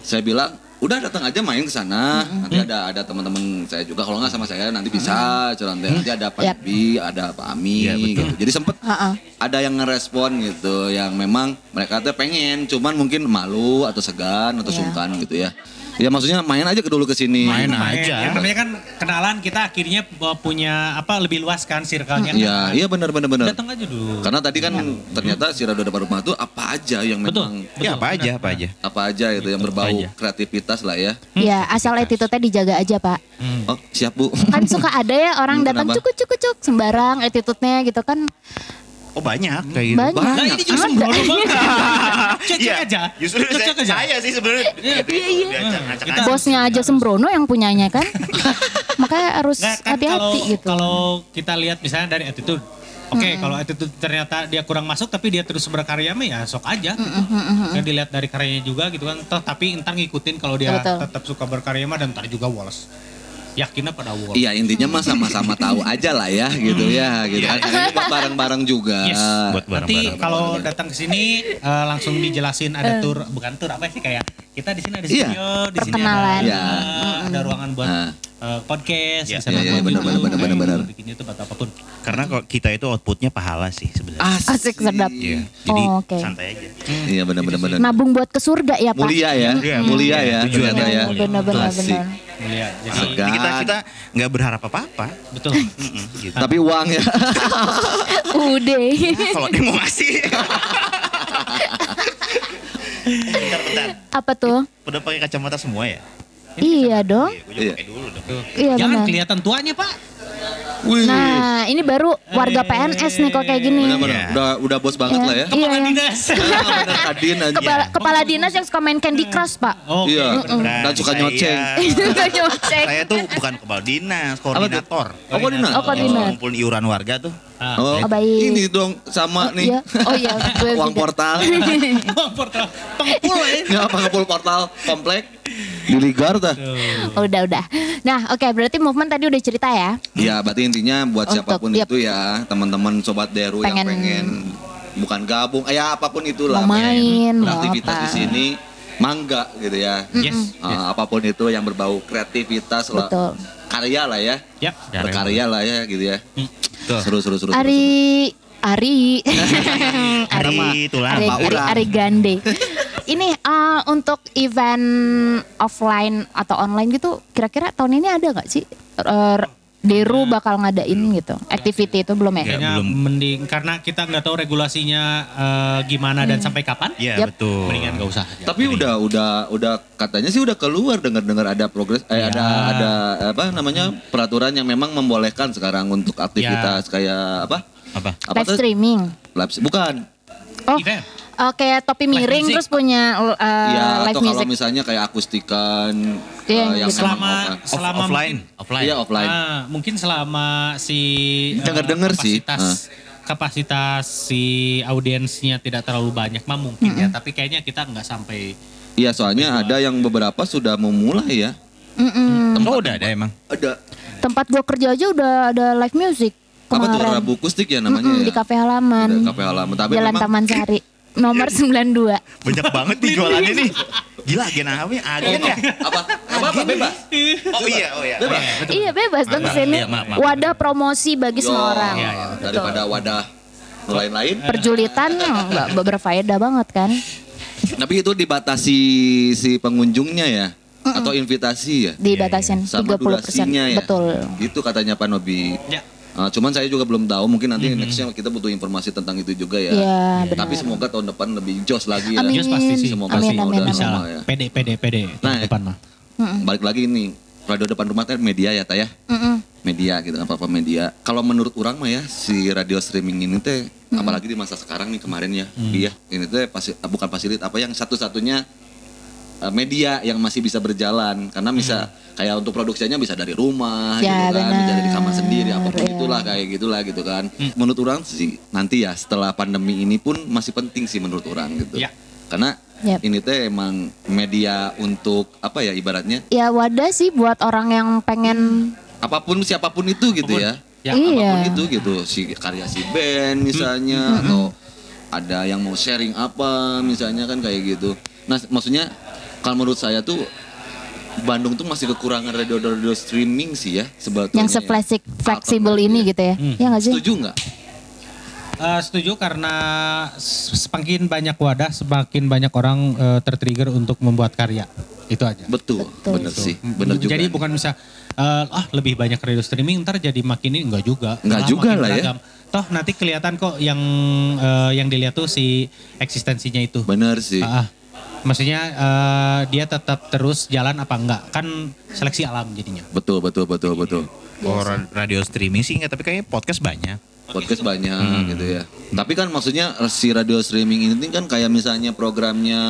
Saya bilang udah datang aja main ke sana. Nanti ada ada teman-teman saya juga kalau nggak sama saya nanti bisa curhat nanti ada Pak Yap. Bibi, ada Pak Ami betul. gitu. Jadi sempet Ha-ha. ada yang ngerespon gitu yang memang mereka tuh pengen cuman mungkin malu atau segan atau Iya. sungkan gitu ya. Ya maksudnya main aja ke dulu ke sini. Main Main. aja. Yang namanya kan kenalan kita akhirnya punya apa lebih luas kan circle-nya. Iya, kan. iya benar benar benar. Datang aja dulu. Karena tadi kan ternyata si Radio Depan Rumah itu apa aja yang Betul. memang Ya apa aja apa aja. apa aja itu yang Betul, berbau aja. kreativitas lah ya. Ya asal attitude-nya dijaga aja pak. Hmm. Oh siap bu. Kan suka ada ya orang Hmm, datang kenapa? cuk cuk cuk sembarang attitude-nya gitu kan Oh banyak kayak gitu. banyak. Nah ini justru Ada. sembrono banget. Iya, aja. Justru saya, cocok aja. saya sih sebenarnya. Iya, iya. Kita- Bosnya aja sembrono yang punyanya kan. *laughs* Makanya harus Nggak, kan hati-hati gitu. kalau kita lihat misalnya dari attitude. Oke, kalau attitude ternyata dia kurang masuk tapi dia terus berkarya mah ya sok aja gitu. Kan dilihat dari karyanya juga gitu kan. Toh tapi entar ngikutin kalau dia Betul. tetap suka berkarya mah dan entar juga woles. Yakinnya pada woles. Iya intinya mah sama-sama *laughs* tahu aja lah ya gitu ya gitu kan. Karena ini buat bareng-bareng juga. Yes. Buat Nanti bareng-bareng. kalau datang ke sini eh, langsung dijelasin ada tour, bukan tour apa sih kayak kita di sini ada Iya. studio, di sini ada. Iya. ada ruangan buat Nah. Eh, podcast, Iya, sana iya, iya, buat benar, YouTube, benar, benar, kayak benar. bikin YouTube atau apa pun. Karena kok kita itu outputnya pahala sih sebenarnya. Asik sedap. Iya. Jadi Oh, oke. santai aja. Iya benar-benar benar. Nabung buat ke surga ya Pak. Mulia ya, Iya, mulia ya tujuannya ternyata ya. Benar-benar Asik. benar. Mulia. Jadi Segan. Kita kita nggak berharap apa-apa. betul. *laughs* Gitu. Tapi uang ya. *laughs* Udah. Kalau dia mau ngasih. bentar, bentar. Apa tuh? Udah pakai kacamata semua ya? Iya dong. Iya, juga Iya. dong. Iya Jangan benar. kelihatan tuanya, Pak. Wih. Nah, ini baru warga PNS nih kok kayak gini. Benar-benar. Iya. Udah udah bos banget lah ya. Iya. *laughs* Kepala dinas. Benar Kadin aja. Kepala, kepala dinas yang suka main Candy Crush, Pak. Oke. Iya. benar. Dan suka saya- *laughs* nyoceng. Suka nyocek. Saya tuh bukan kepala dinas, koordinator. Oh, koordinator. Oh, koordinator. Ngumpulin iuran warga tuh. Ah. Oh, Oh, baik. ini dong sama nih. Iya. Oh iya, *laughs* gue Uang juga. portal. *laughs* *laughs* Uang portal. Pengepul ya. Nggak apa ngepul portal komplek di Ligar dah. Udah, udah. Nah, oke, berarti movement tadi udah cerita ya. Ya, berarti intinya buat Untuk, siapa pun yep. itu ya, teman-teman sobat Deru yang Pengen- pengen bukan gabung, eh, ya apa pun itulah. Mau main, mau beraktivitas apa. di sini, mangga gitu ya. Yes. Ah, apa pun itu yang berbau kreativitas lah, Betul. karya lah ya, Yap. berkarya lah ya gitu ya. Tuh. Seru seru seru. seru, seru. Ari *laughs* Ari Ari tulang. Ari, Ari. Ari Gande. Ini eh, untuk event offline atau online gitu, kira-kira tahun ini ada nggak sih eh, Deru bakal ngadain gitu? Activity itu belum ya? Kayaknya belum. mending karena kita nggak tahu regulasinya eh, gimana dan sampai kapan. Iya, Yap. betul. Mendingan nggak usah. aja. Tapi udah udah udah katanya sih udah keluar dengar-dengar ada progres eh Ya. ada ada apa namanya peraturan yang memang membolehkan sekarang untuk aktivitas kayak apa? Apa? Apa Live streaming. Live bukan. Oh, Event. Oke topi Live miring music. terus punya eh, ya live atau kalau music. misalnya kayak akustikan Iya, eh, yang gitu. memang selama off- selama offline, mungkin- offline. Iya offline. Ah, mungkin selama si eh, Dengar-dengar sih, kapasitas kapasitas si audiensnya tidak terlalu banyak mah mungkin ya tapi kayaknya kita nggak sampai Iya soalnya ada yang beberapa sudah memulai ya. Mm-mm. Oh, udah ada emang. Ada Tempat gua kerja aja udah ada live music apa tuh kemarin. Rabu Kustik ya namanya Mm-mm, ya. Di kafe halaman. Ada kafe halaman. Tapi Jalan memang Taman Sari. Nomor 92. Banyak banget nih jualannya nih. Gila agen apa ya? Agen ya? apa apa apa bebas. Oh iya, oh iya. Bebas. Iya bebas dong sini. iya, maaf, maaf. Wadah promosi bagi Yo, semua orang. Iya, iya, daripada wadah lain-lain. Perjulitan *laughs* nggak berfaedah banget kan? Tapi itu dibatasi si pengunjungnya ya atau invitasi ya. Dibatasin Sama 30%. durasinya ya. Betul. Gitu katanya Pak Nobi. ya Ah, cuman saya juga belum tahu, mungkin nanti nextnya kita butuh informasi tentang itu juga ya. Iya, benar. Tapi semoga tahun depan lebih jos lagi ya. Amin. Just pasti sih Semoga Amin, sih amin, udah amin. bisa sama lah ya. pede pede pede tahun Nah, depan mah Balik lagi ini radio depan rumah kan media ya Taya. Mm-mm. Media gitu apa apa media. Kalau menurut orang mah ya si radio streaming ini teh apalagi di masa sekarang nih kemarin ya. Iya, ini teh pasti bukan fasilitas apa yang satu-satunya eh, media yang masih bisa berjalan karena bisa kayak untuk produksinya bisa dari rumah Ya, gitu kan, bisa dari kamar sendiri apa pun ya. itulah kayak gitulah gitu kan. Menurut orang sih nanti ya setelah pandemi ini pun masih penting sih menurut orang gitu. Ya. Karena Yap. ini teh emang media untuk apa ya ibaratnya Ya wadah sih buat orang yang pengen apa pun siapa pun itu gitu ya. Ya, Iya. Apa pun itu gitu, si karya si band misalnya atau ada yang mau sharing apa misalnya kan kayak gitu. Nah, maksudnya kalau menurut saya tuh Bandung tuh masih kekurangan radio-radio streaming sih ya sebetulnya. yang ya. sefleksik fleksibel ini gitu ya. Ya nggak sih? Setuju nggak? Eh, setuju karena semakin banyak wadah, semakin banyak orang eh, tertrigger untuk membuat karya. Itu aja. Betul, Betul. bener sih, bener juga. Jadi bukan bisa eh, ah lebih banyak radio streaming ntar jadi makin ini enggak juga. Enggak Malah juga lah ya. beragam. Toh nanti kelihatan kok yang eh, yang dilihat tuh si eksistensinya itu. bener sih. Ah, ah. Maksudnya eh, dia tetap terus jalan apa enggak? Kan seleksi alam jadinya. Betul, betul, betul, betul. Oh, ra- radio streaming sih enggak, tapi kayaknya podcast banyak. podcast banyak gitu ya. Tapi kan maksudnya si radio streaming ini kan kayak misalnya programnya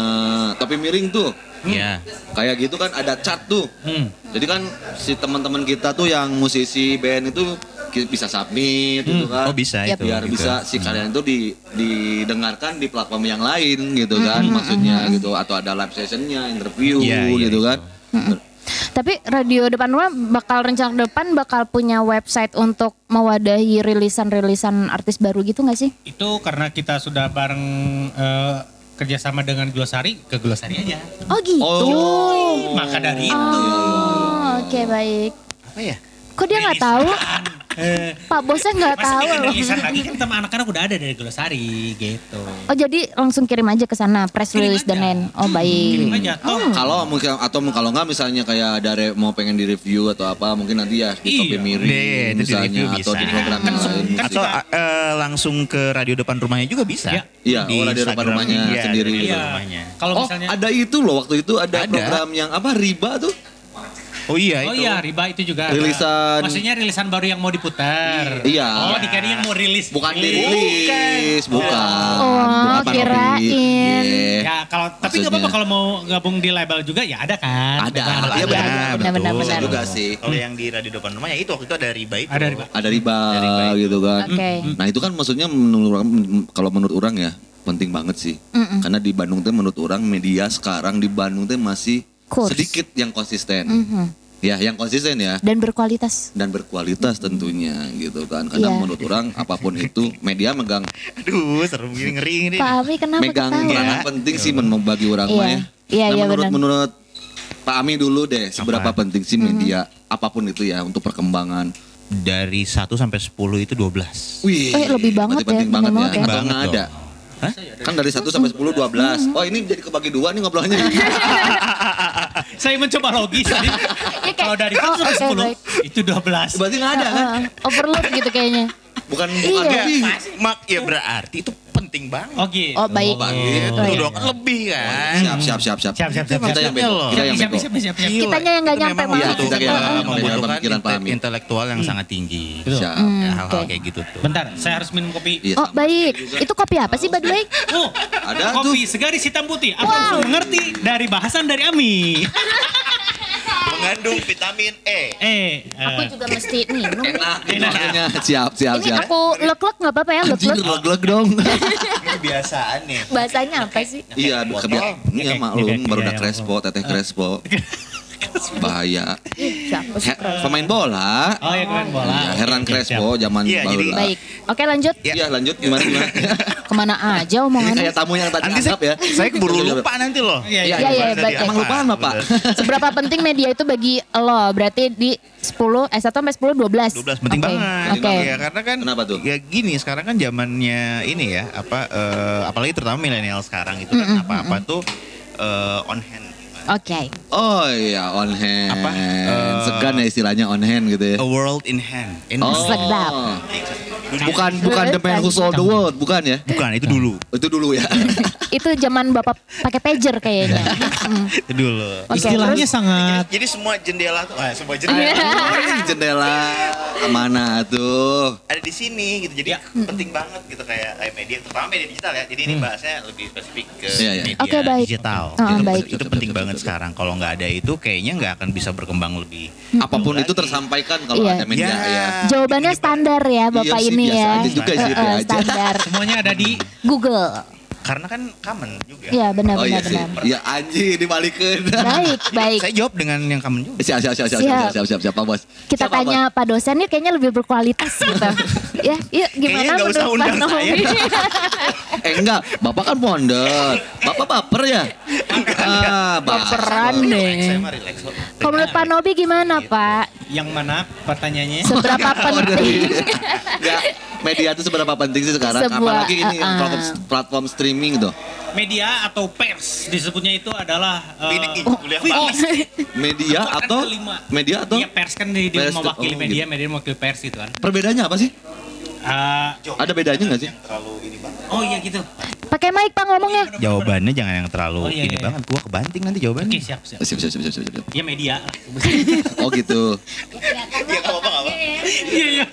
Topi Miring tuh. Iya. Kayak gitu kan ada chat tuh. Hmm. Jadi kan si teman-teman kita tuh yang musisi band itu ki- bisa submit gitu kan. Oh bisa itu. Biar gitu. bisa si kalian itu di, didengarkan di platform yang lain gitu kan maksudnya gitu atau ada live sessionnya interview Iya, iya, gitu itu. kan. Tapi radio depan rumah bakal rencana depan bakal punya website untuk mewadahi rilisan-rilisan artis baru gitu nggak sih? Itu karena kita sudah bareng eh, kerjasama dengan Glosari, ke Glosari aja. Oh gitu. Oh. Maka dari itu. Oh, oke baik. Apa ya? Kok dia nggak tahu? Eh, Pak bosnya nggak Masa tahu loh. rilisan lagi kan sama anak-anak udah ada dari Glosari gitu. Oh jadi langsung kirim aja ke sana press Kirim release dan lain. Oh baik. Kirim aja. Toh, Kalau mungkin atau kalau nggak misalnya kayak dari mau pengen di review atau apa mungkin nanti ya di Iya. Topi Miring itu di misalnya review atau bisa. di program Kan lain. kan. Atau eh, langsung ke radio depan rumahnya juga bisa. Iya. Iya, Di oh, radio depan rumahnya Iya, sendiri. radio Iya. Kalau Oh, misalnya ada itu loh waktu itu ada, Ada. program yang apa riba tuh Oh iya Oh itu. iya, riba itu juga. ada. Rilisan- Maksudnya rilisan baru yang mau diputar. Iya. Oh, dikira yang mau rilis. bukan Rilis. dirilis, bukan. Oh, bukan kirain. Iya. Ya kalau tapi nggak apa-apa kalau mau gabung di label juga ya ada kan. Ada, Dengan- iya Ada, benar. benar, benar, Bisa benar. juga sih. Kalau yang di radio depan rumahnya itu waktu itu ada riba itu. Ada riba. Ada riba, Ada riba itu. gitu kan. Oke. Nah itu kan maksudnya menurut orang, kalau menurut orang ya penting banget sih. Mm-mm. Karena di Bandung tuh menurut orang media sekarang di Bandung tuh masih Kurs. sedikit yang konsisten. Mhm. Ya, yang konsisten ya Dan berkualitas. dan berkualitas tentunya gitu kan. Karena Iya. menurut orang apa pun itu media megang Aduh, serem gini ngeri ini. Pak Ami kenapa megang peranan Ya. penting sih men membagi orang Iya. mah ya. Iya, Nah, iya, menurut benar. menurut Pak Ami dulu deh seberapa Apa? penting sih media apa pun itu ya untuk perkembangan. Dari 1 sampai 10 itu 12. Wih, Eh, lebih banget berarti penting ya, banget ya. banget Atau ya. nggak Banget ada. Hah? Kan dari 1 sampai 10 12. Oh, ini jadi kebagi dua nih ngobrolnya. *laughs* Saya mencoba logis tadi. kayak- Kalau dari 1 oh, sampai oke, 10 baik. itu 12. Berarti nggak ada kan? Heeh, overload gitu kayaknya. Bukan bukan Iya. lebih. Mak ya berarti itu penting banget. Oh gitu. Oh baik. Gitu. Oh, Itu iya. dong kan lebih kan. Siap siap siap siap. Siap, siap, siap, Kita yang bego. Loh. Kita yang Siap, bego. siap, siap, siap. Kitanya yang nggak nyampe malah. Iya, kita kayak membutuhkan- pahami. intelektual yang sangat tinggi. Siap. Ya, hal-hal oke. kayak gitu tuh. Bentar, saya harus minum kopi. Iya, Oh baik. Itu kopi apa sih by the way? Oh, Ada kopi segaris hitam putih. Aku langsung mengerti dari bahasan dari Ami. *laughs* Mengandung vitamin E. eh, Aku juga mesti minum. Enak gitu maksudnya. Siap siap Ini siap. aku lek-lek nggak apa-apa ya Anjir, lek-lek. leg-leg dong. Ini kebiasaan nih. Bahasanya apa sih? Iya, Botol. kebia- Iya maklum baru udah Crespo, teteh Crespo. *laughs* Bahaya. Ih, Siapa sih? He- pemain bola. Oh ya keren bola. Iya, Hernan Oke, oke, Crespo zaman Iya, baru jadi- lah. Baik. Oke lanjut. Iya, lanjut gimana gimana. *laughs* Ke mana aja Ini omongannya? kayak tamu yang tadi Nanti anggap ya. saya keburu lupa nanti loh. Iya, Iya, iya, Bahasa baik. dia Emang apa? lupaan Bapak? Bener. Seberapa penting media itu bagi lo? Berarti di 10, eh 1 sampai 10, 12. 12 penting Oke, banget. Oke. Ya karena kan Kenapa tuh? Ya gini, sekarang kan zamannya ini ya, apa eh, apalagi terutama milenial sekarang itu kan apa-apa tuh eh, on hand. Oke. Oh iya, on hand. Apa? Eh, Segan ya istilahnya on hand gitu ya. A world in hand. In Oh. Sedap. Bukan bukan the man who sold the world, bukan ya? Bukan itu dulu. Itu dulu ya. *laughs* Itu zaman Bapak pakai pager kayaknya. Hmm. itu dulu. Oke, Istilahnya terus? sangat Jadi semua jendela tuh, ah, semua Iya. jendela Ini jendela mana tuh? ada di sini gitu. Jadi Ya. penting banget gitu kayak kayak media, terutama media digital ya. Jadi ini bahasnya lebih spesifik ke Iya, iya. media Oke, baik. digital. Ah, itu, baik. itu penting banget sekarang. Kalau nggak ada itu, kayaknya nggak akan bisa berkembang lebih. Apa pun itu tersampaikan kalau Iya. ada media Ya. ya. Jawabannya Ini standar ya Bapak Iya sih, ini biasa ya. aja juga sih, itu eh, aja. standar semuanya ada di Google. Karena kan common juga. Iya benar Oh iya benar sih. benar. Iya anjing dibalikin. Baik, *laughs* baik. Saya jawab dengan yang common juga. Siap siap siap siap Siap. siap siap siap siap Pak Bos. Kita Siap, tanya Pak dosen nih kayaknya lebih berkualitas gitu. *laughs* ya, yuk gimana Kayaknya usah menurut Pak undang saya. *laughs* Eh enggak, Bapak kan mondar. Bapak baper ya? Ah, Baperan kok. Kalau menurut Pak Nobi gimana Pak? yang mana pertanyaannya? Seberapa penting? Enggak, media itu seberapa penting sih sekarang? Sebuah, Apalagi ini uh-uh. platform, platform streaming tuh. Media atau pers disebutnya itu adalah eh, Ini kuliah Wih, banget. Media atau kelima. media atau Iya pers kan di, Pers mewakili oh, media, gitu. media mewakili pers itu kan. perbedaannya apa sih? Eh, Ada bedanya nggak sih? oh iya gitu. Pakai mic Pak ngomongnya. Jawabannya jangan yang terlalu Oh, iya, ini iya. banget. Gua kebanting nanti Oke jawabannya. siap siap. Siap siap siap siap siap. siap. Ya media. Iya, *laughs* Oh gitu. Ya nggak apa-apa. Iya iya.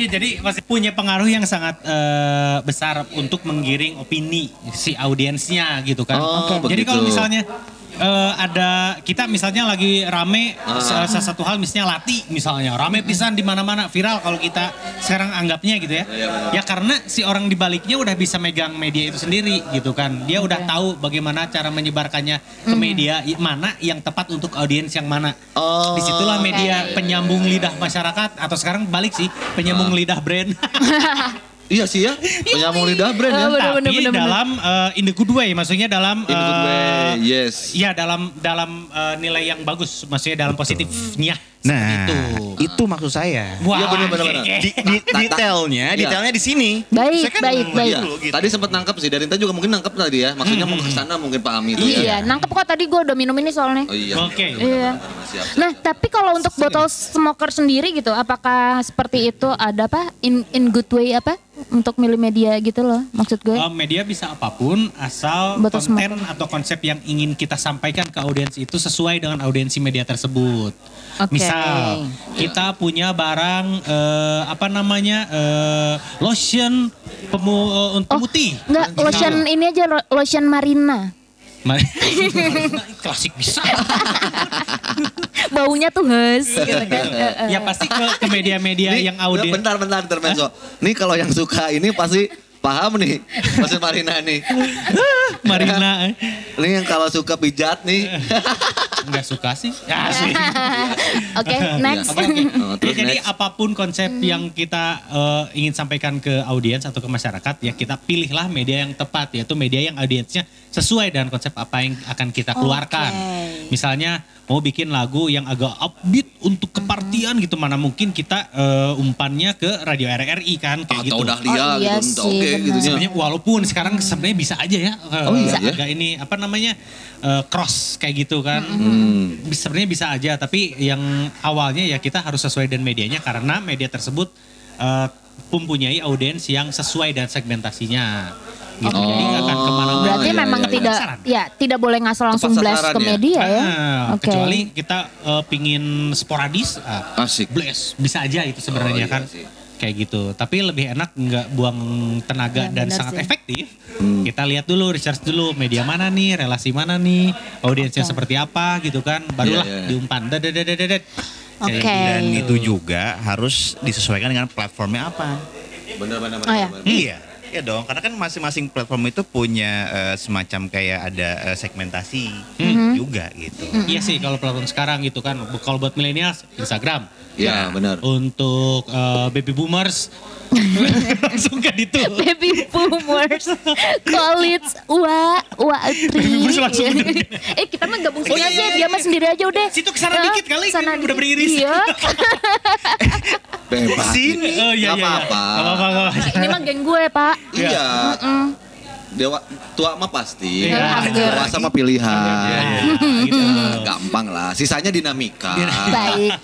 Ya jadi masih punya pengaruh yang sangat eh, besar untuk menggiring opini si audiensnya gitu kan. Oh, Jadi kalau misalnya eh, ada kita misalnya lagi rame Ah. salah satu hal misalnya lati misalnya rame pisan di mana-mana viral kalau kita sekarang anggapnya gitu ya. Ya karena si orang di baliknya udah bisa megang media itu sendiri gitu kan. Dia udah tahu bagaimana cara menyebarkannya ke media mana yang tepat untuk audiens yang mana. Oh. Di situlah media penyambung lidah masyarakat atau sekarang balik sih penyambung lidah brand. *laughs* Iya sih ya, penyambung lidah brand ya. Oh, bener, Tapi bener, bener, bener. dalam eh, in the good way, maksudnya dalam In good eh, way, yes. Iya dalam dalam eh, nilai yang bagus, maksudnya dalam positifnya. Nah, itu. itu. maksud saya. Wah, Iya, bener, bener, bener. eh, Di, di- Ta- ta- detailnya, Iya. detailnya di sini. Baik, Saya kan baik, baik. Iya, dulu gitu. tadi sempat nangkep sih. Darinta juga mungkin nangkep tadi ya. Maksudnya mau ke sana mungkin pahami itu ya. Iya, nangkep kok tadi gue udah minum ini soalnya. Oh iya. Oke. Iya. Siap. Nah, tapi kalau untuk botol smoker sendiri gitu, apakah seperti itu ada apa in in good way apa untuk milih media gitu loh, maksud gue? Eh, media bisa apa pun asal Betul konten atau konsep yang ingin kita sampaikan ke audiens itu sesuai dengan audiensi media tersebut. Oke. Misal kita punya barang eh, apa namanya eh, lotion pemu, eh, untuk pemutih. Enggak, lotion ini aja lo- lotion Marina. Mari. *laughs* Klasik bisa. *laughs* Baunya tuh hes gitu kan. *laughs* ya pasti ke, ke media-media yang audiens. Bentar, bentar, intermezzo. Nih kalau yang suka ini pasti paham nih. Maksud Marina nih. *laughs* Marina *laughs* eh. Nih yang kalau suka pijat nih. *laughs* nggak suka sih. Ya, sih. Oke, next. Oke, oke. Oh, Ya, terus jadi next. apa pun konsep yang kita eh, ingin sampaikan ke audiens atau ke masyarakat ya kita pilihlah media yang tepat yaitu media yang audiensnya sesuai dengan konsep apa yang akan kita keluarkan. Oke. Misalnya mau bikin lagu yang agak upbeat untuk kepartian gitu mana mungkin kita eh, umpannya ke radio RRI kan kayak gitu. Atau dahlia Oh, iya gitu. sih, Oke benar. gitu. Sebenarnya walaupun sekarang sebenarnya bisa aja ya. eh, Oh, iya ya? agak ini apa namanya eh, cross kayak gitu kan. Hmm. Sebenarnya bisa aja tapi yang awalnya ya kita harus sesuai dengan medianya karena media tersebut eh, mempunyai audiens yang sesuai dan segmentasinya. Gitu. Oke. Jadi nggak akan ke mana-mana. Berarti iya, memang iya, iya. tidak ya tidak boleh ngasal langsung Tepat blast ke ya. media ya. Ah, Oke. Kecuali kita eh, pingin sporadis, ah, Asik. blast bisa aja itu sebenarnya Oh, iya kan. sih. Kayak gitu. Tapi lebih enak nggak buang tenaga Ya, dan sangat sih. efektif. Hmm. Kita lihat dulu, research dulu media mana nih, relasi mana nih, audiensnya Oke. seperti apa gitu kan. Barulah Iya, iya. diumpan. Oke. Dan itu juga harus disesuaikan dengan platformnya apa. Bener, bener, bener. Oh, ya. bener. Iya. Iya dong, karena kan masing-masing platform itu punya eh, semacam kayak ada eh, segmentasi juga gitu. Iya sih kalau platform sekarang gitu kan. Kalau buat milenial Instagram. Iya, benar. Untuk eh, baby boomers *laughs* langsung ke itu. Baby boomers, college, wa, wa, tri. Baby boomers langsung *laughs* eh kita mah gabung Oh, sini iya, aja, iya, dia iya. mah sendiri aja udah. Situ ke sana Ya, dikit kali, ke sana udah beriris. Iya. *laughs* Bebas. Sini. Oh iya Nggak iya. apa-apa. Gak apa-apa. Ini mah geng gue pak. Iya. Mm. Dewa tua mah pasti. Iya. Dewasa mah pilihan. Iya, iya, *laughs* gitu. Gampang lah. Sisanya dinamika. *laughs* Baik.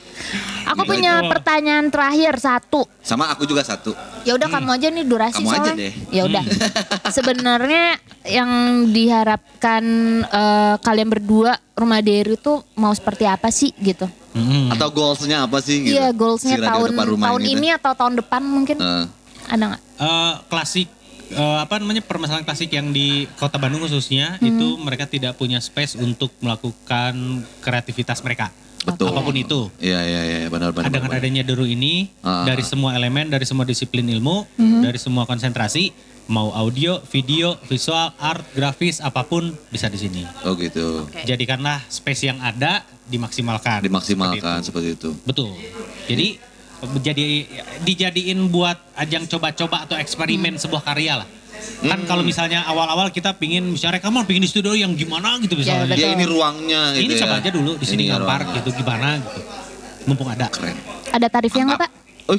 Aku Gitu. punya pertanyaan terakhir satu. Sama aku juga satu. Ya udah kamu aja nih durasi Kamu aja deh. Ya udah. *laughs* Sebenarnya yang diharapkan eh, kalian berdua rumah Deru tuh mau seperti apa sih gitu? Mm-mm. Atau goalsnya apa sih? Gitu? Iya goalsnya Si tahun tahun gitu. ini atau tahun depan mungkin Eh, ada nggak? Eh, klasik eh, apa namanya permasalahan klasik yang di kota Bandung khususnya Hmm. itu mereka tidak punya space untuk melakukan kreativitas mereka betul. apa pun itu Iya iya iya benar benar. dengan benar. adanya deru ini Ah. dari semua elemen dari semua disiplin ilmu Hmm. dari semua konsentrasi mau audio video visual art grafis apa pun bisa di sini Oh gitu. Oke. jadikanlah space yang ada dimaksimalkan Dimaksimalkan Seperti seperti itu. itu. Betul. Jadi jadi dijadiin buat ajang coba-coba atau eksperimen sebuah karya lah. Kan kalau misalnya awal-awal kita pingin misalnya rekaman pingin di studio yang gimana gitu misalnya. betul. Dia ini ruangnya gitu ini ya. coba aja dulu di sini ngampar ruangnya. gitu gimana gitu. Mumpung ada. Keren. Ada tarifnya nggak pak? Oh,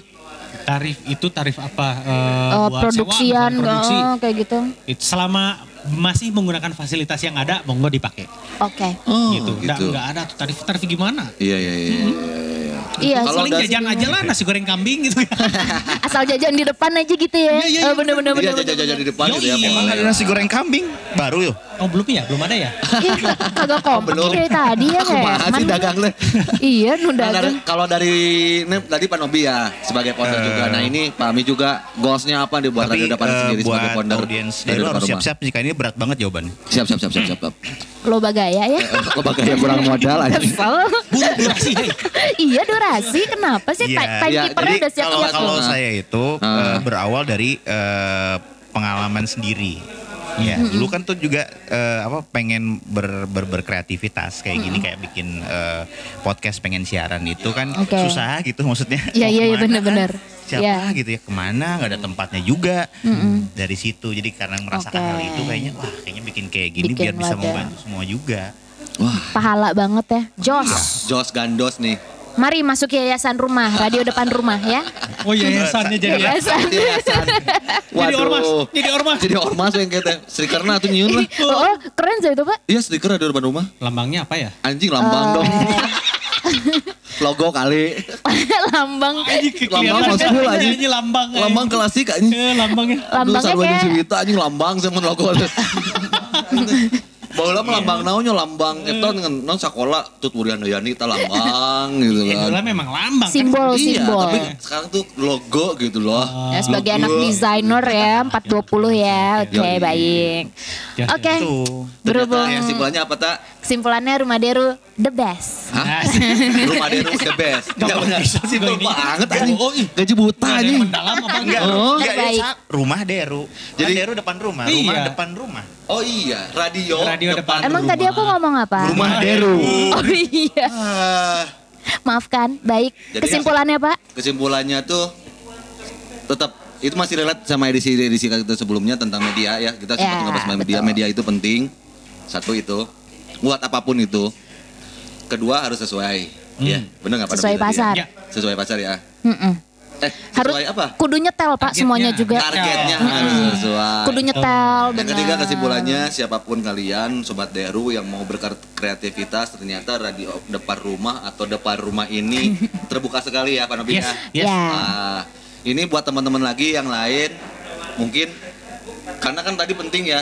Tarif itu tarif apa? Eh, Eh, buat produksian, sewa, produksi. oh, kayak gitu. Itu selama masih menggunakan fasilitas yang ada, monggo dipakai. Oke. oh gitu. Nggak, gitu. nggak ada tuh tarif tarif gimana? Iya iya iya. iya, iya, iya. Iya, Kalau Paling dari- jajan aja lah nasi goreng kambing gitu. *laughs* asal jajan di depan aja gitu ya. Iya, iya, Oh, iya, bener-bener. Iya bener-bener. jajan-jajan di depan gitu ya. Emang ada nasi goreng kambing baru yuk. Oh belum ya? Belum ada ya? Iya, kagak kompak Belum. dari tadi ya *laughs* Aku mahal sih le. *laughs* Iya, nu Nah, dari- dagang. kalau dari ini tadi Pak Nobi ya sebagai founder Eh. juga. Nah ini Pak Ami juga goalsnya apa nih buat Tapi Radio Depan eh, sendiri sebagai buat founder? audiens Depan harus siap-siap jika ini berat banget jawabannya. Siap, siap, siap, siap, siap. siap. Lo bagaya ya. Lo pakai yang kurang modal aja. Kesel. Durasi. iya durasi, kenapa sih? Iya. Time Iya, keepernya udah siap Kalau kalau Ah. saya itu eh, berawal dari eh, pengalaman sendiri. Ya, dulu kan tuh juga eh, apa pengen ber, ber- berkreativitas kayak gini kayak bikin eh, podcast pengen siaran itu kan Oke. susah gitu maksudnya. Iya, iya, iya, ke mana bener-bener. kan? Siapa Iya. gitu ya ke mana nggak ada tempatnya juga dari situ jadi karena merasakan Oke. hal itu kayaknya wah kayaknya bikin kayak gini Bikin biar bisa membantu semua juga. Wah, Pahala banget ya. Jos, Jos Gandos nih. Mari masuk yayasan rumah, radio depan rumah ya. Oh iya yayasannya jadi ya. Yayasan. Jadi ormas. Jadi ormas. Jadi ormas yang kata Strikerna tuh nyun lah. Oh, oh, keren sih itu pak. Iya stiker ada di depan rumah. Lambangnya apa ya? Anjing lambang Oh. dong. *laughs* Logo kali. *laughs* Lambang, Lambang mas cool anjing. Ini lambang. eh. Lambang klasik anjing. Eh, lambangnya. Aduh lambangnya sarwa jeung kayak Ciwita anjing lambang sama logo. *laughs* Baheula mah lambang naonnya lambang eta dengan non sakola tut Wurian Dayani ta lambang *laughs* gitu Ya, dulu kan. memang lambang. kan. simbol, Iya, simbol. tapi sekarang tuh logo gitu loh. Ya, sebagai Logo. anak desainer ya, 420 ya. Oke, baik. Ya, Oke, Tuh. berhubung Ternyata kesimpulannya apa tak? Kesimpulannya Rumah Deru the best. Hah? Nah, *laughs* Rumah Deru the best. Gak benar. bisa sih, Simpel Bang, ini. banget anjing. bohong. Gaji buta anjing. mendalam apa Enggak? Oh. enggak, ya, rumah Deru. Jadi Deru depan rumah, Iya. rumah depan rumah. Oh iya, radio, Radio depan Emang tadi aku ngomong apa? Rumah Deru. Oh iya, Ah, maafkan. Baik. Jadi Kesimpulannya Pak? kesimpulannya tuh tetap itu masih relate sama edisi edisi kita sebelumnya tentang media ya. Kita sempat Ya, ngebahas media. betul. Media itu penting. Satu itu. Buat apa pun itu. Kedua harus sesuai. Ya, benar nggak Sesuai pasar. Ya. Sesuai pasar ya. Mm-mm. Eh, Harus sesuai apa? kudu nyetel Pak Targetnya. semuanya juga. Targetnya harus sesuai. Kudu nyetel Yang benar. ketiga kesimpulannya siapa pun kalian sobat Deru yang mau berkreativitas ternyata radio depan rumah atau depan rumah ini *laughs* terbuka sekali ya Pak Nobi Yes, ya. yes. Nah, ini buat teman-teman lagi yang lain mungkin karena kan tadi penting ya.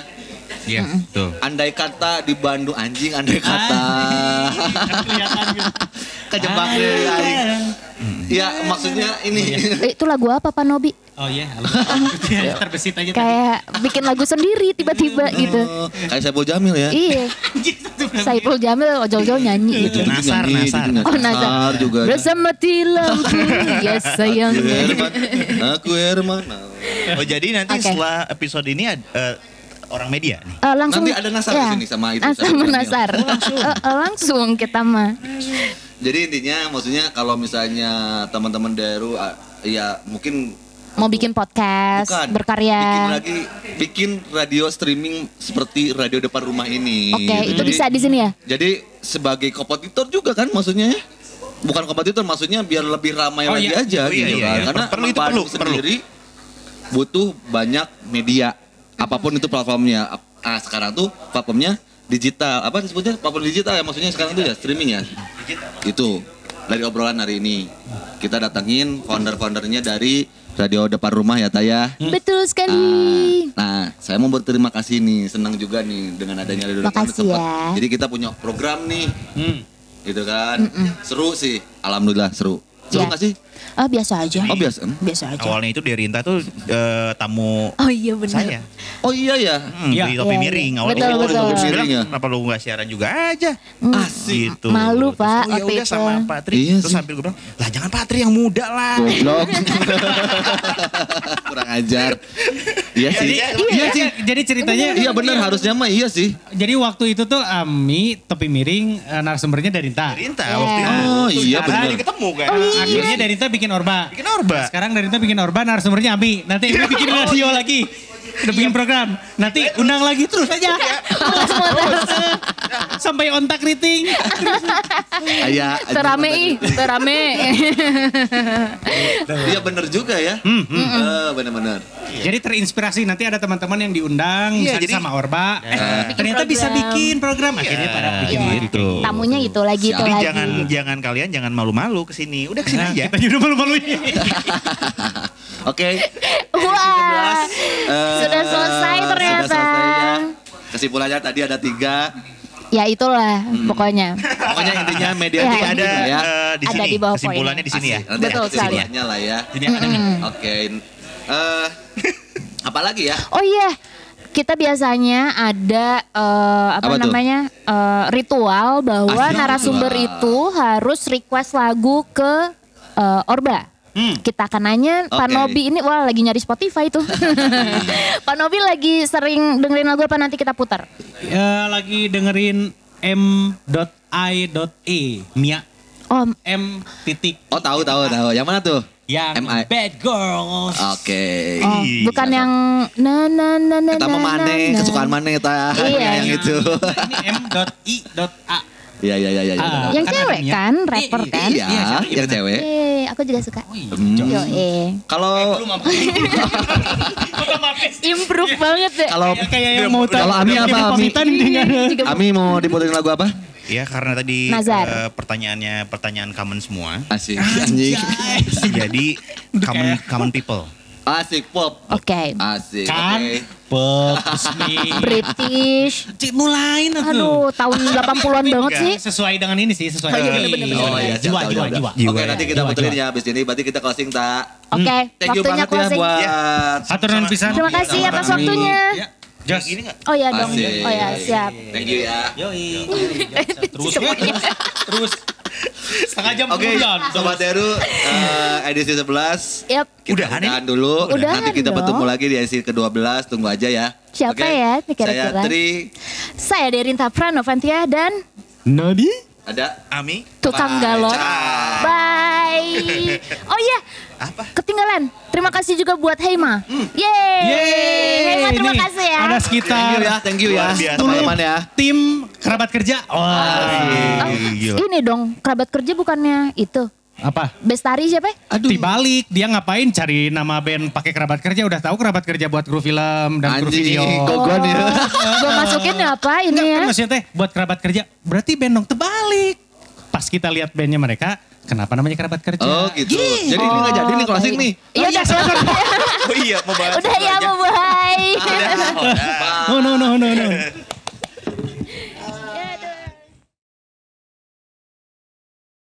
Iya, tuh. Andai kata di Bandung anjing andai kata. Kelihatan gitu. *laughs* Kejebak deh aing. Ya maksudnya ini. Eh, itu lagu apa Pak Nobi? Oh iya, halo. *laughs* terbesit aja tadi. Kayak bikin lagu sendiri tiba-tiba *laughs* gitu. Oh, kayak Saiful Jamil ya. Iya, Saiful Jamil ojol-ojol nyanyi gitu. Nasar, Nyanyi, Nasar. juga. Oh Nazar. juga. Bersama di lampu, ya sayang. Aku Herman, aku Herman. Oh jadi nanti setelah episode ini ada eh, orang media nih. Eh, langsung Nanti ada Nasar di ya. sini sama itu, sama. Nasar. langsung. langsung kita mah. Jadi intinya maksudnya kalau misalnya teman-teman Deru ah, ya mungkin Mau bikin podcast, bukan bikin berkarya. lagi bikin radio streaming seperti radio depan rumah ini. Oke, gitu. itu Jadi- bisa di sini ya? Jadi sebagai kompetitor juga kan maksudnya ya? Bukan kompetitor maksudnya biar lebih ramai Oh, lagi iya. aja Oh, iya, gitu iya, kan. iya. Karena Perlu itu, perlu, perlu. sendiri butuh banyak media. Apa pun itu platformnya. Ah sekarang tuh platformnya digital. Apa disebutnya platform digital ya maksudnya sekarang itu ya streaming ya. Itu dari obrolan hari ini kita datangin founder-foundernya dari radio depan rumah ya Taya. Betul sekali. Nah, saya mau berterima kasih nih, senang juga nih dengan adanya Radio Depan Makasih Tempat. ya. Jadi kita punya program nih, Hmm. gitu kan. Seru sih, alhamdulillah seru. Seru Ya. nggak sih? Ah, biasa aja. Oh biasa. Biasa aja. Awalnya itu Derinta tuh eh, tamu Oh iya benar. saya. Oh iya ya. Hmm, Iya. di topi Iya, iya. miring. Betul, Awalnya betul. Terus Topi bilang, miring ya? kenapa lu nggak siaran juga aja? Asik. Gitu. Malu, Terus, Pak, Oh ya udah itu. sama Patri. Iya Terus sambil gue bilang, lah jangan Patri yang muda lah. Goblok. *laughs* Kurang ajar. Iya sih. Iya, Iya sih. Jadi ceritanya Iya benar harusnya mah iya sih. Jadi waktu itu tuh Ami topi miring eh, narasumbernya Darinta. Derinta Iya. waktu itu. Oh, Terus iya, dia ketemu kan. Akhirnya Darinta bikin orba. Bikin orba. Sekarang Darinta bikin orba narasumbernya Ami. Nanti Ami bikin radio lagi. Udah bikin program. Nanti undang lagi terus aja. Iya. *laughs* sampai ontak riting. Aya. Terame ih, terame. *laughs* Iya bener juga ya. Eh, bener-bener. Jadi terinspirasi nanti ada teman-teman yang diundang Iya, misalnya jadi- sama Orba. Eh, Bikin ternyata bisa bikin program akhirnya pada bikin gitu. Tamunya itu lagi itu Jadi lagi. jangan jangan kalian jangan malu-malu ke sini. Udah ke sini Nah, aja. kita juga malu-maluin. *laughs* Oke. *laughs* Wah, Eh, sudah selesai sudah ternyata. selesai ya. Kesimpulannya tadi ada tiga. Ya itulah pokoknya. Pokoknya intinya *laughs* media Ya. itu Ada ya. eh, di Ada sini. di bawah Kesimpulannya di sini ya. Nanti Betul sekali. kesimpulannya lah ya. Ada nih. Oke. Eh, *laughs* apa lagi ya? Oh iya, kita biasanya ada eh, apa, Apa namanya eh, ritual bahwa Asli narasumber ritual. itu harus request lagu ke eh, Orba. Hmm. Kita akan nanya Pak Oke. Nobi ini wah lagi nyari Spotify tuh. *laughs* Pak Nobi lagi sering dengerin lagu apa nanti kita putar. Ya, lagi dengerin m.i.e Mia Oh, M titik Oh tahu tahu tahu. Yang mana tuh? yang MI. Bad Girls. Oke. oh bukan yang na na na na Kita mau na, mane, na. kesukaan mane ta Iya. *laughs* yang itu. Ini m.i.a. *laughs* Iya iya iya iya. Ah. Yang Kan cewek kan, rapper Iya, kan? Iya, Iya, yang cewek. Aku juga suka. Oh iya. Yo, eh. Kalau *laughs* Improve banget deh. kalau Kayak yang mau Kalau Ami apa, Ami? Juga Ami mau diputerin lagu apa? Ya karena tadi Nazar. eh, pertanyaannya pertanyaan common semua. Asik anjing. Jadi common common people. Asik pop. Oke. Asik. kan Oke. Pop resmi. British. Cik mulai tuh. Aduh, tahun 80-an banget sih. Sesuai dengan ini sih, sesuai Oh, iya, dengan bener-bener. ini. Oh iya, jiwa, jiwa, jiwa. Oke, ya. nanti kita jiwa. ya habis ini. Berarti kita closing tak. Oke, Thank you waktunya banget ya closing. buat Satu dan pisan. Terima kasih atas waktunya. Ya. Jos. Ini enggak? Oh ya dong. Asik. Oh ya, siap. Thank you ya. Yoi. Terus, *laughs* terus, terus. Setengah jam Oke, kemudian. Sobat Heru, eh, edisi 11. Yap. Kita Udahan dulu. Udahan Nanti kita dong. bertemu lagi di edisi ke-12. Tunggu aja ya. Siapa Oke? ya Saya kira-kira? Tri. Saya Derinta Pranovantia dan Nadi? Ada. Ami tukang Bye. galon. Ciao. Bye. *laughs* Oh iya, apa? ketinggalan. Terima kasih juga buat Heima. Yeay. Yeay. Heima terima Ini kasih ya. Ada Thank sekitar you ya, thank you ya. Teman-teman ya. tim kerabat kerja. Oh, Oh, Gila. ini dong, kerabat kerja bukannya itu. apa? Bestari siapa? ya? Aduh. Dibalik dia ngapain cari nama band pakai kerabat kerja udah tahu kerabat kerja buat kru film dan kru Anjing, video. gogon ya. Gue masukin apa ini Enggak, ya? kan maksudnya teh buat kerabat kerja. Berarti band dong terbalik. Pas kita lihat bandnya mereka, kenapa namanya kerabat kerja? Oh gitu. Jadi ini nggak jadi nih closing nih. Iya udah selesai. *laughs* Oh iya mau bahas Udah ya, bye. Udah. *laughs* No, no, no, no, no. *laughs*